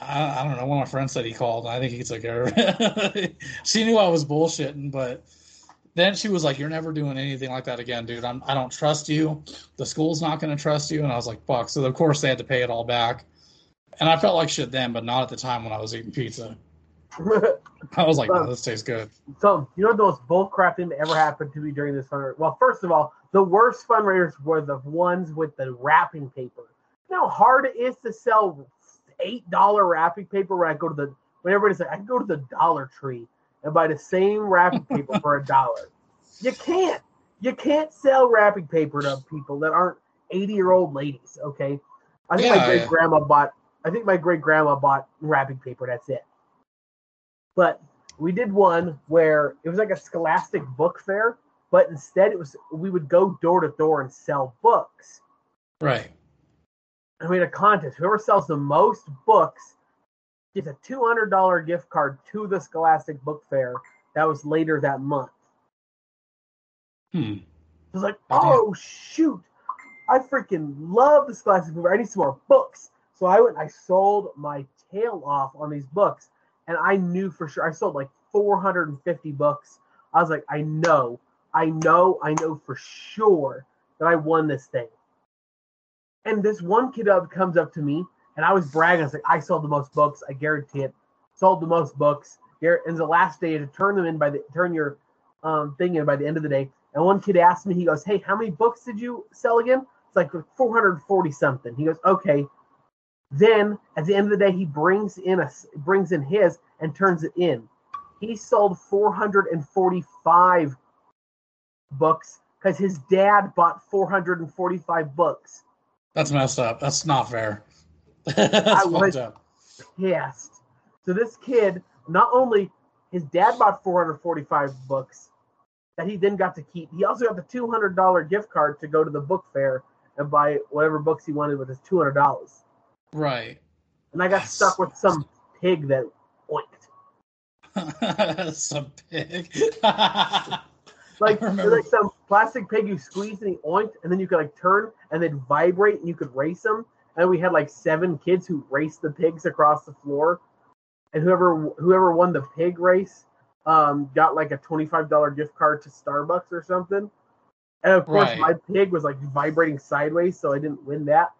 I, I don't know. One of my friends said he called. I think he took care of it. she knew I was bullshitting, but then she was like, "You're never doing anything like that again, dude. I'm, I don't trust you. The school's not going to trust you." And I was like, "Fuck!" So of course they had to pay it all back, and I felt like shit then, but not at the time when I was eating pizza. I was like, no, this tastes good. So you know the most bullcrap thing that ever happened to me during this fundraiser? Well, first of all, the worst fundraisers were the ones with the wrapping paper. You know how hard it is to sell eight dollar wrapping paper when I go to the when everybody's like, I can go to the Dollar Tree and buy the same wrapping paper for a dollar. You can't. You can't sell wrapping paper to people that aren't 80 year old ladies, okay? I think my Yeah, great yeah. grandma bought I think my great grandma bought wrapping paper, that's it. But we did one where it was like a scholastic book fair, but instead it was we would go door to door and sell books. Right. And we had a contest. Whoever sells the most books gets a two hundred dollar gift card to the Scholastic Book Fair. That was later that month. Hmm. I was like, Oh, oh shoot, I freaking love the Scholastic Book Fair. I need some more books. So I went. I sold my tail off on these books, and I knew for sure I sold like four hundred and fifty books. I was like, I know, I know, I know for sure that I won this thing. And this one kid up comes up to me, and I was bragging. I was like, I sold the most books. I guarantee it. Sold the most books. And the last day to turn them in by the turn your um, thing in by the end of the day. And one kid asked me, he goes, "Hey, how many books did you sell again?" It's like 440 something. He goes, "Okay." Then at the end of the day, he brings in a brings in his and turns it in. He sold 445 books because his dad bought 445 books. That's messed up. That's not fair. I That's was- fucked up. pissed. So this kid, not only his dad bought 445 books that he then got to keep, he also got the $200 gift card to go to the book fair and buy whatever books he wanted with his $200. Right. And I got Yes. stuck with some pig that oinked. Some pig. Like, like some plastic pig you squeezed and he oinked, and then you could like turn and then vibrate and you could race them. And we had like seven kids who raced the pigs across the floor. And whoever whoever won the pig race um, got like a twenty five dollar gift card to Starbucks or something. And of course, Right. my pig was like vibrating sideways, so I didn't win that.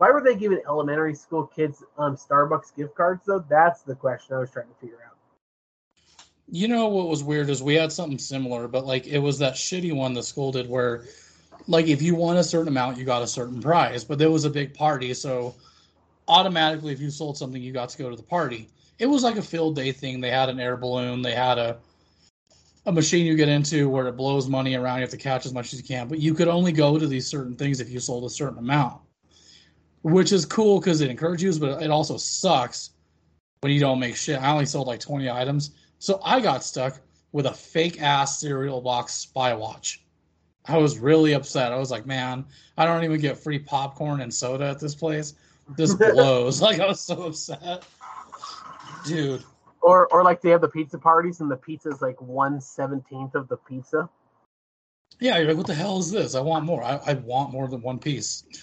Why were they giving elementary school kids um, Starbucks gift cards though? That's the question I was trying to figure out. You know what was weird is we had something similar, but like it was that shitty one the school did where like if you won a certain amount, you got a certain prize, but there was a big party, so automatically if you sold something, you got to go to the party. It was like a field day thing. They had an air balloon, they had a a machine you get into where it blows money around, you have to catch as much as you can, but you could only go to these certain things if you sold a certain amount. Which is cool because it encourages you, but it also sucks when you don't make shit. I only sold like 20 items. So I got stuck with a fake ass cereal box spy watch. I was really upset. I was like, man, I don't even get free popcorn and soda at this place. This blows. like I was so upset. Dude. Or or like they have the pizza parties and the pizza is like one seventeenth of the pizza. Yeah, you're like, what the hell is this? I want more. I, I want more than one piece.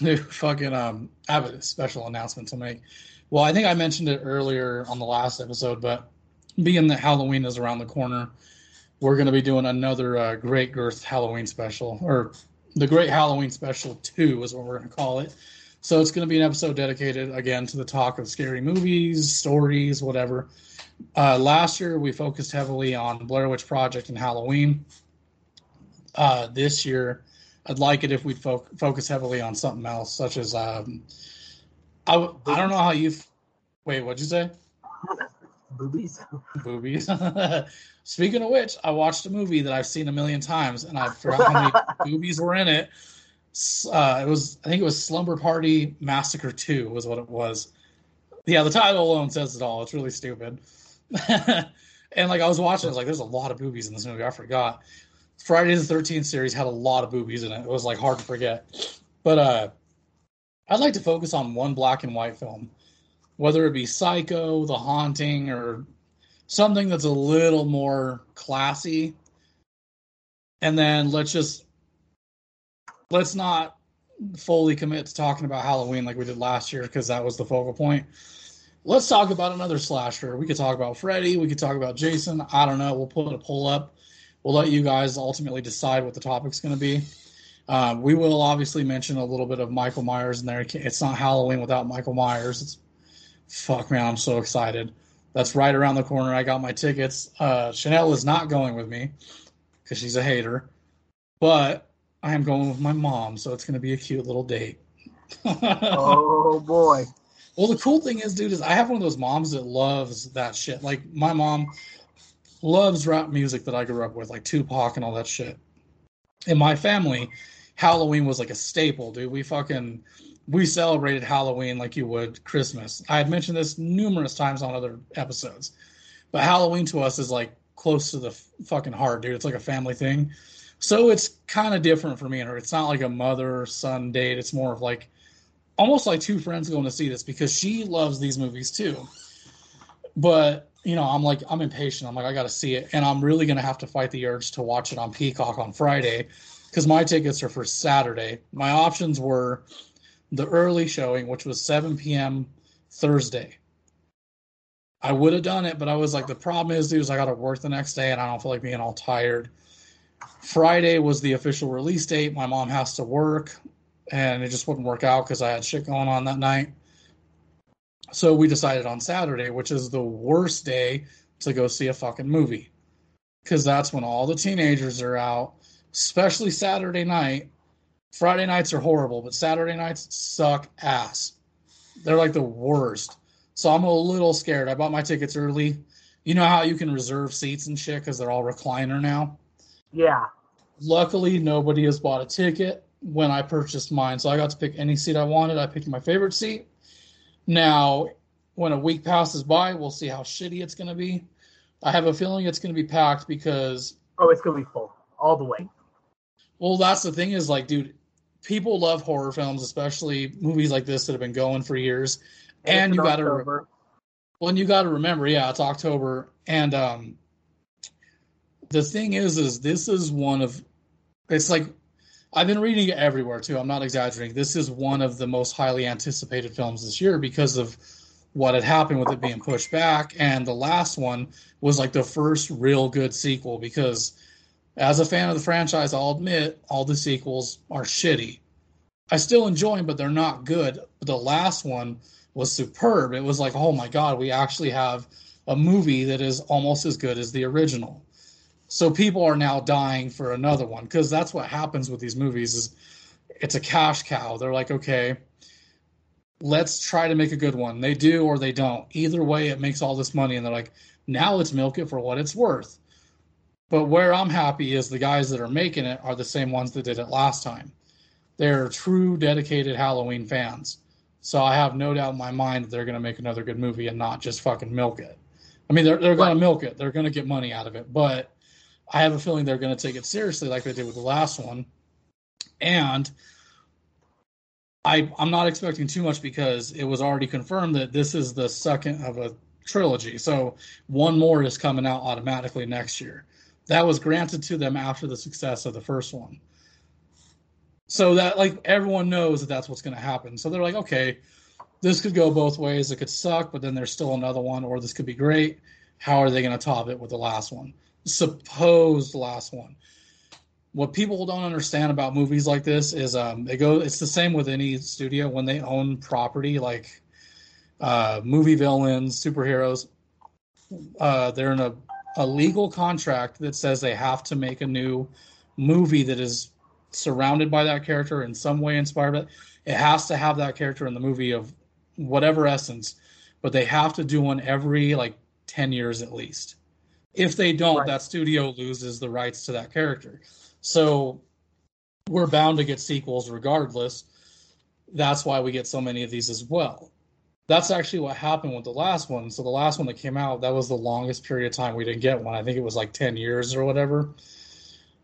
Fucking um I have a special announcement to make. Well, I think I mentioned it earlier on the last episode, but being that Halloween is around the corner, we're going to be doing another uh, Great Girth Halloween special, or the Great Halloween Special 2 is what we're going to call it. So it's going to be an episode dedicated again to the talk of scary movies, stories, whatever. Uh, last year we focused heavily on Blair Witch Project and Halloween. Uh, this year, I'd like it if we'd fo- focus heavily on something else, such as um, I, w- I don't know how you. F- Wait, what'd you say? Boobies. Boobies. Speaking of which, I watched a movie that I've seen a million times, and I forgot how many boobies were in it. Uh, it was, I think it was Slumber Party Massacre Two, was what it was. Yeah, the title alone says it all. It's really stupid. and like I was watching, I was like, "There's a lot of boobies in this movie." I forgot. Friday the Thirteenth series had a lot of boobies in it. It was like hard to forget. But uh, I'd like to focus on one black and white film, whether it be Psycho, The Haunting, or something that's a little more classy. And then let's just let's not fully commit to talking about Halloween like we did last year because that was the focal point. Let's talk about another slasher. We could talk about Freddy. We could talk about Jason. I don't know. We'll put a poll up. We'll let you guys ultimately decide what the topic's going to be. Um, we will obviously mention a little bit of Michael Myers in there. It's not Halloween without Michael Myers. It's fuck man, I'm so excited. That's right around the corner. I got my tickets. Uh, Chanel is not going with me because she's a hater, but I am going with my mom, so it's going to be a cute little date. oh boy. Well, the cool thing is, dude, is I have one of those moms that loves that shit. Like my mom loves rap music that I grew up with, like Tupac and all that shit. In my family, Halloween was like a staple, dude. We fucking we celebrated Halloween like you would Christmas. I had mentioned this numerous times on other episodes, but Halloween to us is like close to the f- fucking heart, dude. It's like a family thing. So it's kind of different for me and her. It's not like a mother son date. It's more of like almost like two friends going to see this because she loves these movies too. But you know, I'm like I'm impatient. I'm like I got to see it, and I'm really gonna have to fight the urge to watch it on Peacock on Friday because my tickets are for Saturday. My options were the early showing, which was 7 p.m. Thursday. I would have done it, but I was like, the problem is, dude, is I got to work the next day, and I don't feel like being all tired. Friday was the official release date. My mom has to work, and it just wouldn't work out because I had shit going on that night. So we decided on Saturday, which is the worst day to go see a fucking movie. Because that's when all the teenagers are out, especially Saturday night. Friday nights are horrible, but Saturday nights suck ass. They're like the worst. So I'm a little scared. I bought my tickets early. You know how you can reserve seats and shit because they're all recliner now? Yeah. Luckily, nobody has bought a ticket when I purchased mine. So I got to pick any seat I wanted. I picked my favorite seat. Now, when a week passes by, we'll see how shitty it's going to be. I have a feeling it's going to be packed because. Oh, it's going to be full all the way. Well, that's the thing is like, dude, people love horror films, especially movies like this that have been going for years. And, and you got to. Re- well, and you got to remember, yeah, it's October, and um, the thing is, is this is one of, it's like I've been reading it everywhere too. I'm not exaggerating. This is one of the most highly anticipated films this year because of what had happened with it being pushed back. And the last one was like the first real good sequel because, as a fan of the franchise, I'll admit all the sequels are shitty. I still enjoy them, but they're not good. But the last one was superb. It was like, oh my God, we actually have a movie that is almost as good as the original. So people are now dying for another one because that's what happens with these movies is it's a cash cow. They're like, okay, let's try to make a good one. They do or they don't. Either way, it makes all this money, and they're like, now let's milk it for what it's worth. But where I'm happy is the guys that are making it are the same ones that did it last time. They're true, dedicated Halloween fans. So I have no doubt in my mind that they're going to make another good movie and not just fucking milk it. I mean, they're, they're going to milk it. They're going to get money out of it. But I have a feeling they're going to take it seriously like they did with the last one. And I, I'm not expecting too much because it was already confirmed that this is the second of a trilogy. So one more is coming out automatically next year. That was granted to them after the success of the first one. So that like everyone knows that that's what's going to happen. So they're like, okay, this could go both ways. It could suck, but then there's still another one, or this could be great. How are they going to top it with the last one? Supposed last one. What people don't understand about movies like this is um, they go. It's the same with any studio when they own property, like uh, movie villains, superheroes. Uh, they're in a, a legal contract that says they have to make a new movie that is surrounded by that character in some way inspired by it. It has to have that character in the movie of whatever essence, but they have to do one every like 10 years at least. If they don't, right. that studio loses the rights to that character. So we're bound to get sequels regardless. That's why we get so many of these as well. That's actually what happened with the last one. So the last one that came out, that was the longest period of time we didn't get one. I think it was like 10 years or whatever.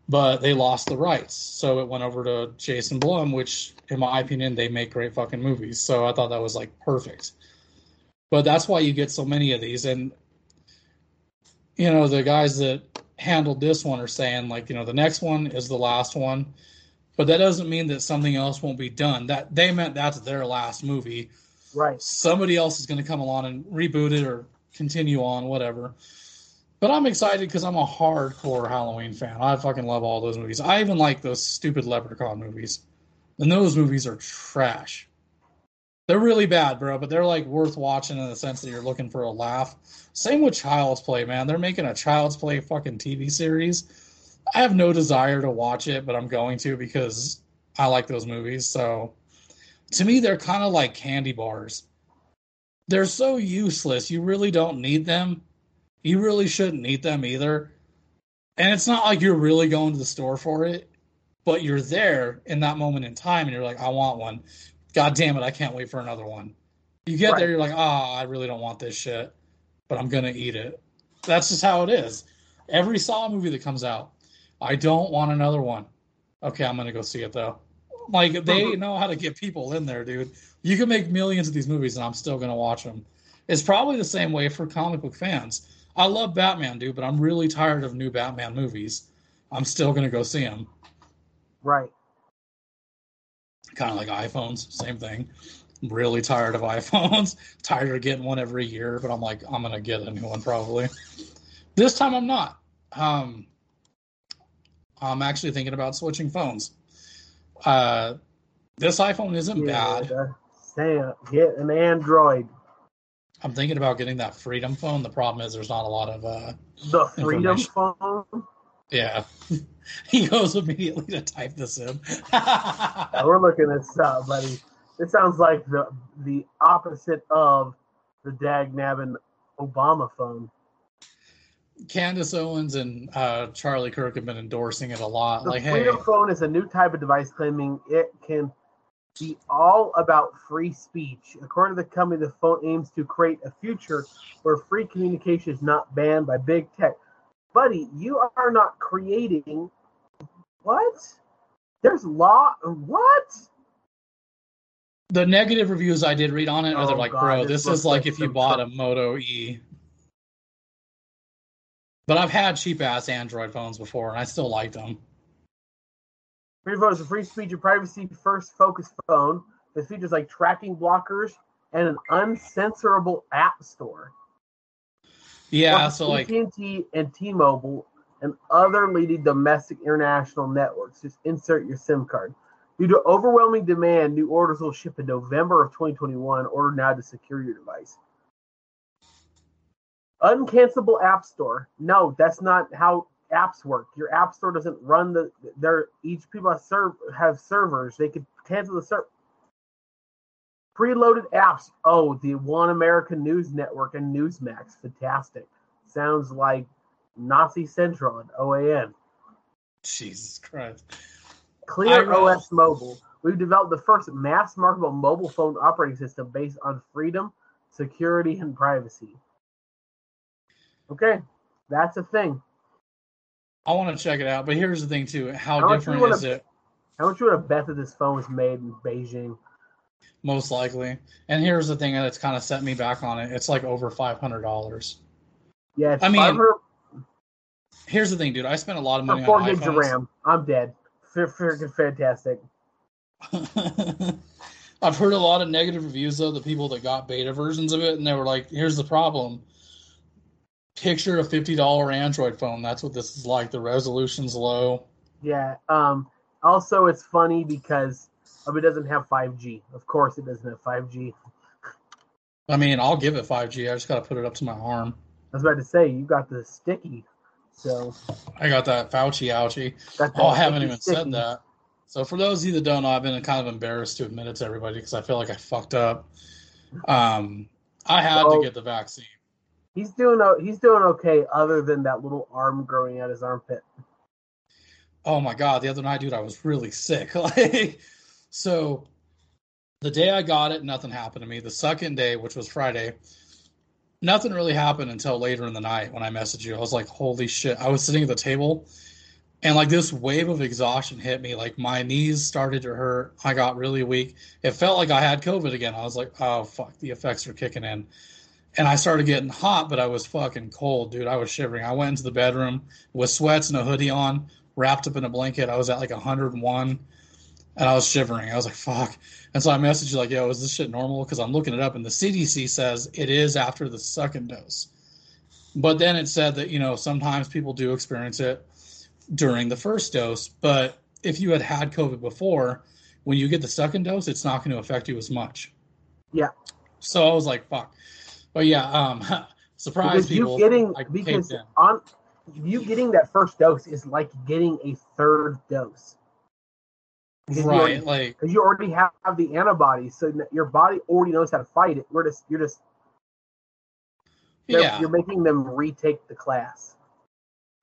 But they lost the rights. So it went over to Jason Blum, which in my opinion, they make great fucking movies. So I thought that was like perfect. But that's why you get so many of these. And you know, the guys that handled this one are saying like, you know, the next one is the last one, but that doesn't mean that something else won't be done. That they meant that's their last movie. Right. Somebody else is going to come along and reboot it or continue on, whatever. But I'm excited because I'm a hardcore Halloween fan. I fucking love all those movies. I even like those stupid Leprechaun movies, and those movies are trash. They're really bad, bro, but they're like worth watching in the sense that you're looking for a laugh. Same with Child's Play, man. They're making a Child's Play fucking TV series. I have no desire to watch it, but I'm going to because I like those movies. So to me, they're kind of like candy bars. They're so useless. You really don't need them. You really shouldn't eat them either. And it's not like you're really going to the store for it, but you're there in that moment in time and you're like, I want one. God damn it, I can't wait for another one. You get Right. there, you're like, ah, I really don't want this shit, but I'm gonna eat it. That's just how it is. Every Saw movie that comes out, I don't want another one. Okay, I'm gonna go see it though. Like they know how to get people in there, dude. You can make millions of these movies, and I'm still gonna watch them. It's probably the same way for comic book fans. I love Batman, dude, but I'm really tired of new Batman movies. I'm still gonna go see them. Right. Kind of like iPhones, same thing. I'm really tired of iPhones. tired of getting one every year, but I'm like, I'm gonna get a new one probably. This time I'm not. Um, I'm actually thinking about switching phones. Uh, this iPhone isn't bad. uh, Sam, get an Android. I'm thinking about getting that Freedom phone. The problem is there's not a lot of uh, The Freedom phone. yeah. he goes immediately to type this in. We're looking this up, buddy. It sounds like the the opposite of the dag nabbing Obama phone. Candace Owens and uh, Charlie Kirk have been endorsing it a lot. The like, hey, Freedom phone is a new type of device claiming it can be all about free speech. According to the company, the phone aims to create a future where free communication is not banned by big tech. Buddy, you are not creating what? There's law. What? the negative reviews I did read on it are they're Oh, like, God, bro, this this is like like if you bought a Moto E. But I've had cheap ass Android phones before, and I still liked them. Phone is a free speech and privacy first focused phone that features like tracking blockers and an uncensorable app store. Yeah, Plus so like, AT&T and T-Mobile and other leading domestic international networks. Just insert your SIM card. Due to overwhelming demand, new orders will ship in November of 2021. Order now to secure your device. Uncancelable app store. No, that's not how apps work. Your app store doesn't run the. There, each people have, have servers. They could cancel the server. Preloaded apps. Oh, the One American News Network and Newsmax. Fantastic. Sounds like Nazi Centron OAN. Jesus Christ. Clear OS Mobile. We've developed the first mass marketable mobile phone operating system based on freedom, security, and privacy. Okay, that's a thing. I want to check it out, but here's the thing too: how How different wanna- is it? How much you would have bet that this phone was made in Beijing? Most likely. And here's the thing that's kind of set me back on it: it's like over five hundred dollars. Yeah, I mean, 500 Here's the thing, dude. I spent a lot of money four on gigs of iPhones. RAM. I'm dead. Freaking fantastic. I've heard a lot of negative reviews though, the people that got beta versions of it, and they were like, "Here's the problem: picture a fifty dollar Android phone. That's what this is like. The resolution's low. Yeah. Um. Also, it's funny because um, it doesn't have 5G. Of course, it doesn't have 5G. I mean, I'll give it five G. I just got to put it up to my arm. I was about to say you got the sticky, so I got that Fauci ouchie. Oh, I haven't even said that. So for those of you that don't know, I've been kind of embarrassed to admit it to everybody because I feel like I fucked up. Um, I had Oh. to get the vaccine. He's doing he's doing okay, other than that little arm growing out his armpit. oh my god the other night dude i was really sick like so the day i got it nothing happened to me the second day which was friday nothing really happened until later in the night when i messaged you. I was like holy shit. I was sitting at the table and like this wave of exhaustion hit me. Like my knees started to hurt. I got really weak. It felt like i had covid again. I was like oh fuck the effects are kicking in. And i started getting hot but i was fucking cold dude. I was shivering. I went into the bedroom with sweats and a hoodie on wrapped up in a blanket. I was at like 101 and I was shivering. I was like, fuck. And so I messaged you like, yo, is this shit normal? Because I'm looking it up and the CDC says it is after the second dose. But then it said that, you know, sometimes people do experience it during the first dose. But if you had had COVID before, when you get the second dose, it's not going to affect you as much. Yeah. So I was like, fuck. But yeah, um, surprise because you getting because on you getting that first dose is like getting a third dose. Because you already- like you already have the antibodies, so your body already knows how to fight it. We're just you're just yeah, you're making them retake the class.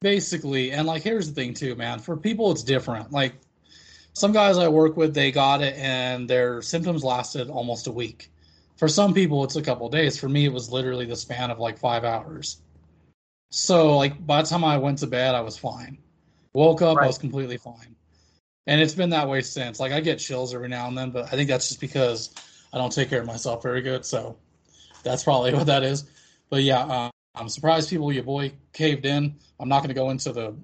basically. And like, here's the thing too, man. For people, it's different. Like some guys I work with, they got it and their symptoms lasted almost a week. For some people, it's a couple days. For me, it was literally the span of like five hours. So like by the time I went to bed, I was fine. Woke up, I was completely fine. And it's been that way since. Like I get chills every now and then, but I think that's just because I don't take care of myself very good. So that's probably what that is. But yeah, um, I'm surprised people. Your boy caved in. I'm not going to go into the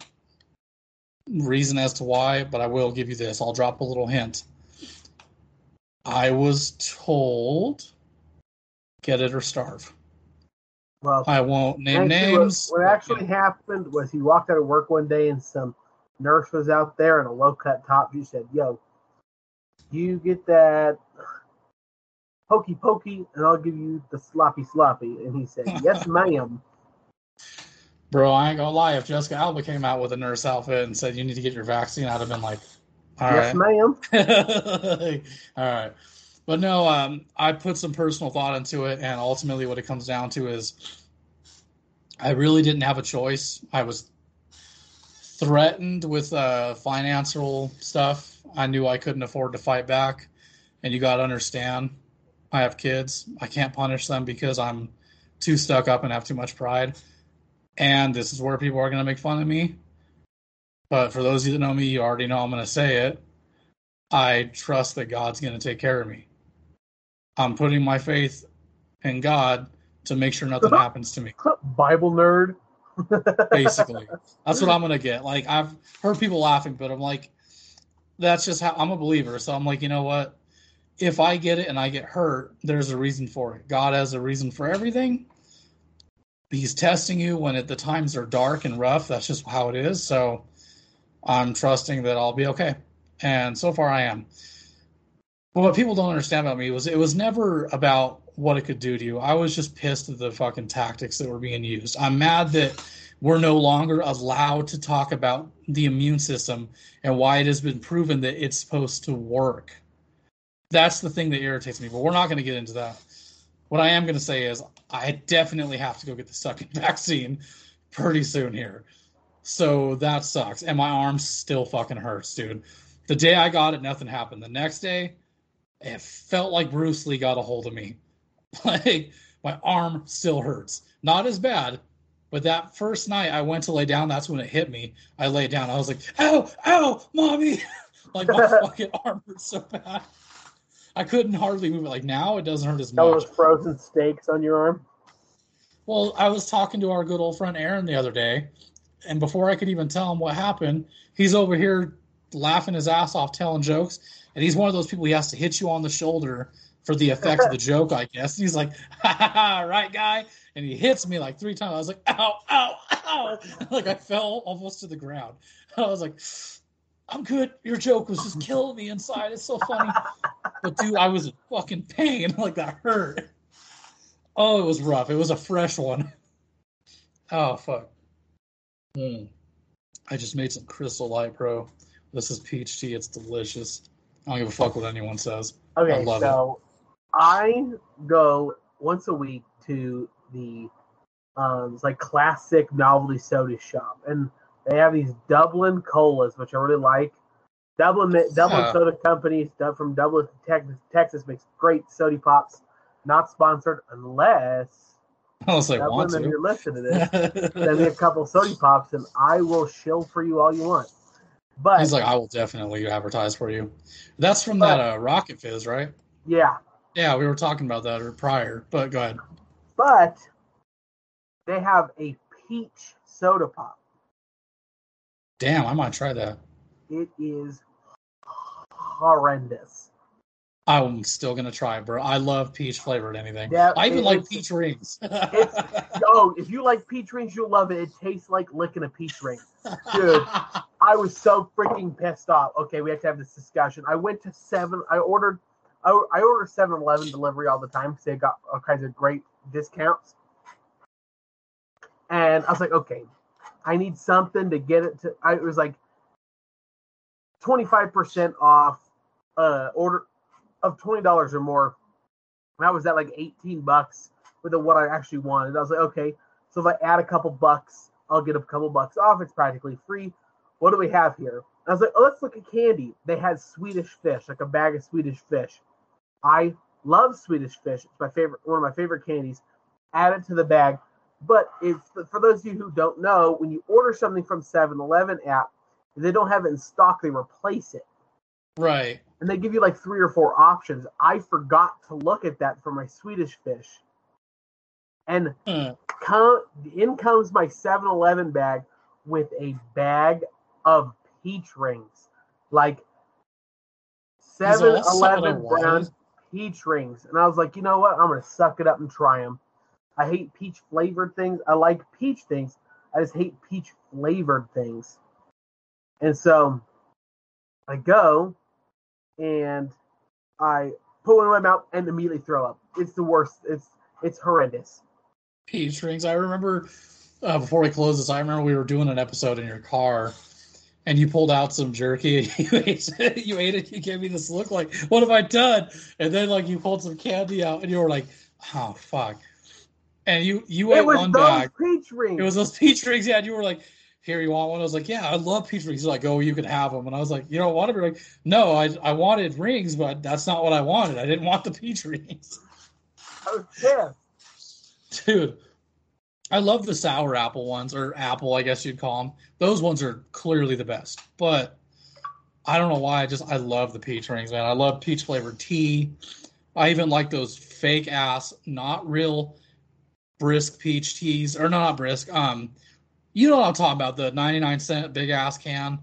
reason as to why, but I will give you this. I'll drop a little hint. I was told, get it or starve. Well, I won't name actually, what- names. What, actually happened was he walked out of work one day and some nurse was out there in a low cut top. She said, "Yo, you get that pokey pokey, and I'll give you the sloppy sloppy." And he said, "Yes, ma'am." Bro, I ain't gonna lie. If Jessica Alba came out with a nurse outfit and said you need to get your vaccine, I'd have been like, all yes, right. ma'am. All right. But no, um, I put some personal thought into it, and ultimately, what it comes down to is I really didn't have a choice. I was threatened with uh, financial stuff. I knew I couldn't afford to fight back. And you got to understand, I have kids. I can't punish them because I'm too stuck up and have too much pride. And this is where people are going to make fun of me. But for those of you that know me, you already know I'm going to say it. I trust that God's going to take care of me. I'm putting my faith in God to make sure nothing happens to me. Bible nerd. Basically, that's what I'm to get. Like I've heard people laughing, but I'm like, that's just how I'm a believer. So I'm like, you know what? If I get it and I get hurt, there's a reason for it. God has a reason for everything. He's testing you when at the times are dark and rough. That's just how it is. So I'm trusting that I'll be okay. And so far I am. But what people don't understand about me was it was never about what it could do to you. I was just pissed at the fucking tactics that were being used. I'm mad that we're no longer allowed to talk about the immune system and why it has been proven that it's supposed to work. That's the thing that irritates me, but we're not going to get into that. What I am going to say is I definitely have to go get the second vaccine pretty soon here. So that sucks. And my arm still fucking hurts, dude. The day I got it, nothing happened. The next day, it felt like Bruce Lee got a hold of me. Like my arm still hurts. Not as bad, but that first night I went to lay down, that's when it hit me. I lay down. I was like, ow, ow, mommy. like my fucking arm hurts so bad. I couldn't hardly move it. Like now it doesn't hurt as much. was frozen steaks on your arm. Well, I was talking to our good old friend Aaron the other day, and before I could even tell him what happened, he's over here laughing his ass off, telling jokes. And he's one of those people he has to hit you on the shoulder for the effect of the joke, I guess. He's like, ha ha ha, right, guy? And he hits me like three times. I was like, ow, ow, ow. Like I fell almost to the ground. I was like, I'm good. Your joke was just killing me inside. It's so funny. But dude, I was in fucking pain. Like that hurt. Oh, it was rough. It was a fresh one. Oh fuck. Hmm. I just made some Crystal Light, bro. This is peach tea. It's delicious. I don't give a fuck what anyone says. Okay, I love so I go once a week to the um, it's like classic novelty soda shop, and they have these Dublin colas, which I really like. Dublin Dublin Yeah. Soda Company from Dublin, Texas, Texas makes great soda pops. Not sponsored unless I want Dublin, if you're listening to this, send me a couple soda pops, and I will shill for you all you want. But He's like, I will definitely advertise for you. That's from that uh, Rocket Fizz, right? yeah, Yeah, we were talking about that or prior. But go ahead. but they have a peach soda pop. Damn, I might try that. It is horrendous. I'm still gonna try, it, bro. I love peach flavored anything. Yeah, I even like peach rings. Oh, if you like peach rings, you'll love it. It tastes like licking a peach ring. Dude. I was so freaking pissed off. Okay, we have to have this discussion. I went to seven. I ordered I, I order 7-Eleven delivery all the time because they got all kinds of great discounts. And I was like, okay, I need something to get it to. I it was like 25% off uh order of $20 or more. That was at like 18 bucks with the, what I actually wanted. I was like, okay, so if I add a couple bucks, I'll get a couple bucks off. It's practically free. What do we have here? I was like, oh, let's look at candy. They had Swedish fish, like a bag of Swedish fish. I love Swedish fish. It's my favorite, one of my favorite candies. Add it to the bag. But it's for those of you who don't know, when you order something from 7-Eleven app, if they don't have it in stock, they replace it. Right. And they give you like three or four options. I forgot to look at that for my Swedish fish. And Uh, come, in comes my 7-Eleven bag with a bag of peach rings. Like These 7-Eleven soda brown waters. Peach rings. And I was like, you know what? I'm going to suck it up and try them. I hate peach flavored things. I like peach things. I just hate peach flavored things. And so I go and I put one in my mouth and immediately throw up. It's the worst. It's it's horrendous. peach rings. I remember uh, before we close this, I remember we were doing an episode in your car, and you pulled out some jerky. And you ate it. You ate it. You gave me this look like, "What have I done?" And then like you pulled some candy out, and you were like, "Oh fuck!" And you you ate It was one those bag. peach rings. It was those peach rings. Yeah, and you were like, "Here, you want one?" I was like, "Yeah, I love peach rings." He's like, "Oh, you can have them." And I was like, "You don't want them?" You're like, "No, I I wanted rings, but that's not what I wanted. I didn't want the peach rings." Oh, was pissed. Dude, I love the sour apple ones, or apple, I guess you'd call them. Those ones are clearly the best. But I don't know why. I just I love the peach rings, man. I love peach flavored tea. I even like those fake ass, not real brisk peach teas, or no, not brisk. Um, you know what I'm talking about? The 99 cent big ass can.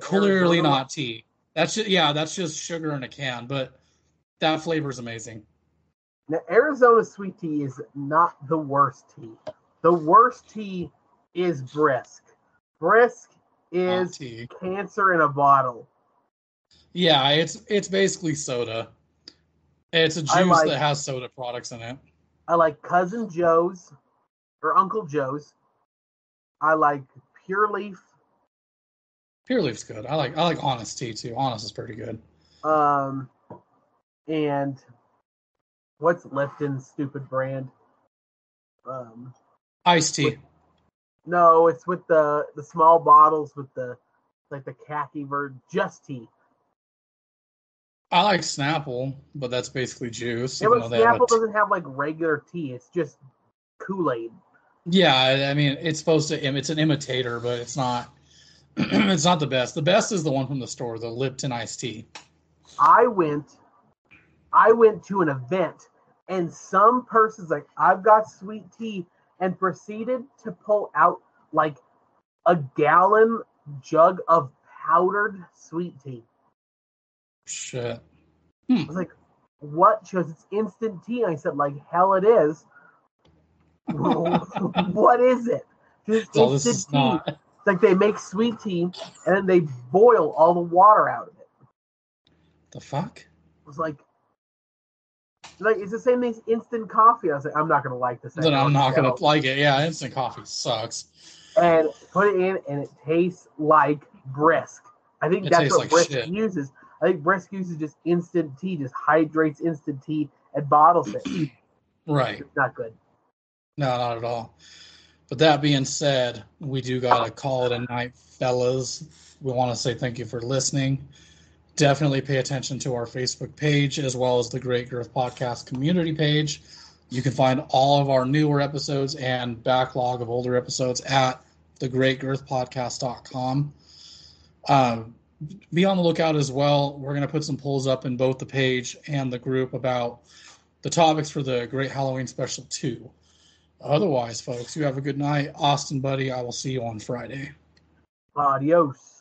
Clearly not tea. That's just yeah, that's just sugar in a can. But that flavor is amazing. Now, Arizona sweet tea is not the worst tea. The worst tea is brisk. Brisk is tea. cancer in a bottle. Yeah, it's it's basically soda. It's a juice like- that has soda products in it. I like Cousin Joe's or Uncle Joe's. I like Pure Leaf. Pure Leaf's good. I like I like Honest tea too. Honest is pretty good. Um, and what's Lipton's stupid brand? Um, Iced tea. no, it's with the the small bottles with the like the khaki bird just tea. I like Snapple, but that's basically juice. Yeah, but Snapple t- doesn't have like regular tea. It's just Kool Aid. yeah, I- I mean it's supposed to. It's an imitator, but it's not. it's not the best. The best is the one from the store, the Lipton iced tea. I went, I went to an event, and some person's like, "I've got sweet tea," and proceeded to pull out like a gallon jug of powdered sweet tea. Shit. Hmm. I was like, "What?" She goes, "It's instant tea." I said, "Like hell, it is." what is it? Just So this instant is tea. not. It's like they make sweet tea and then they boil all the water out of it. The fuck? It was like, like it's the same thing as instant coffee. I was like, I'm not gonna like this. Then I'm not gonna like it. Yeah, instant coffee sucks. And put it in, and it tastes like brisk. I think It that's what like brisk shit. uses. I think brisk uses just instant tea, just hydrates instant tea and bottles it. it's Right. not good. No, not at all. But that being said, we do got to call it a night, fellas. We want to say thank you for listening. Definitely pay attention to our Facebook page as well as the Great Girth Podcast community page. You can find all of our newer episodes and backlog of older episodes at thegreatgirthpodcast.com. Um, be on the lookout as well. We're going to put some polls up in both the page and the group about the topics for the Great Halloween Special 2. Otherwise, folks, you have a good night. Austin, buddy, I will see you on Friday. Adios.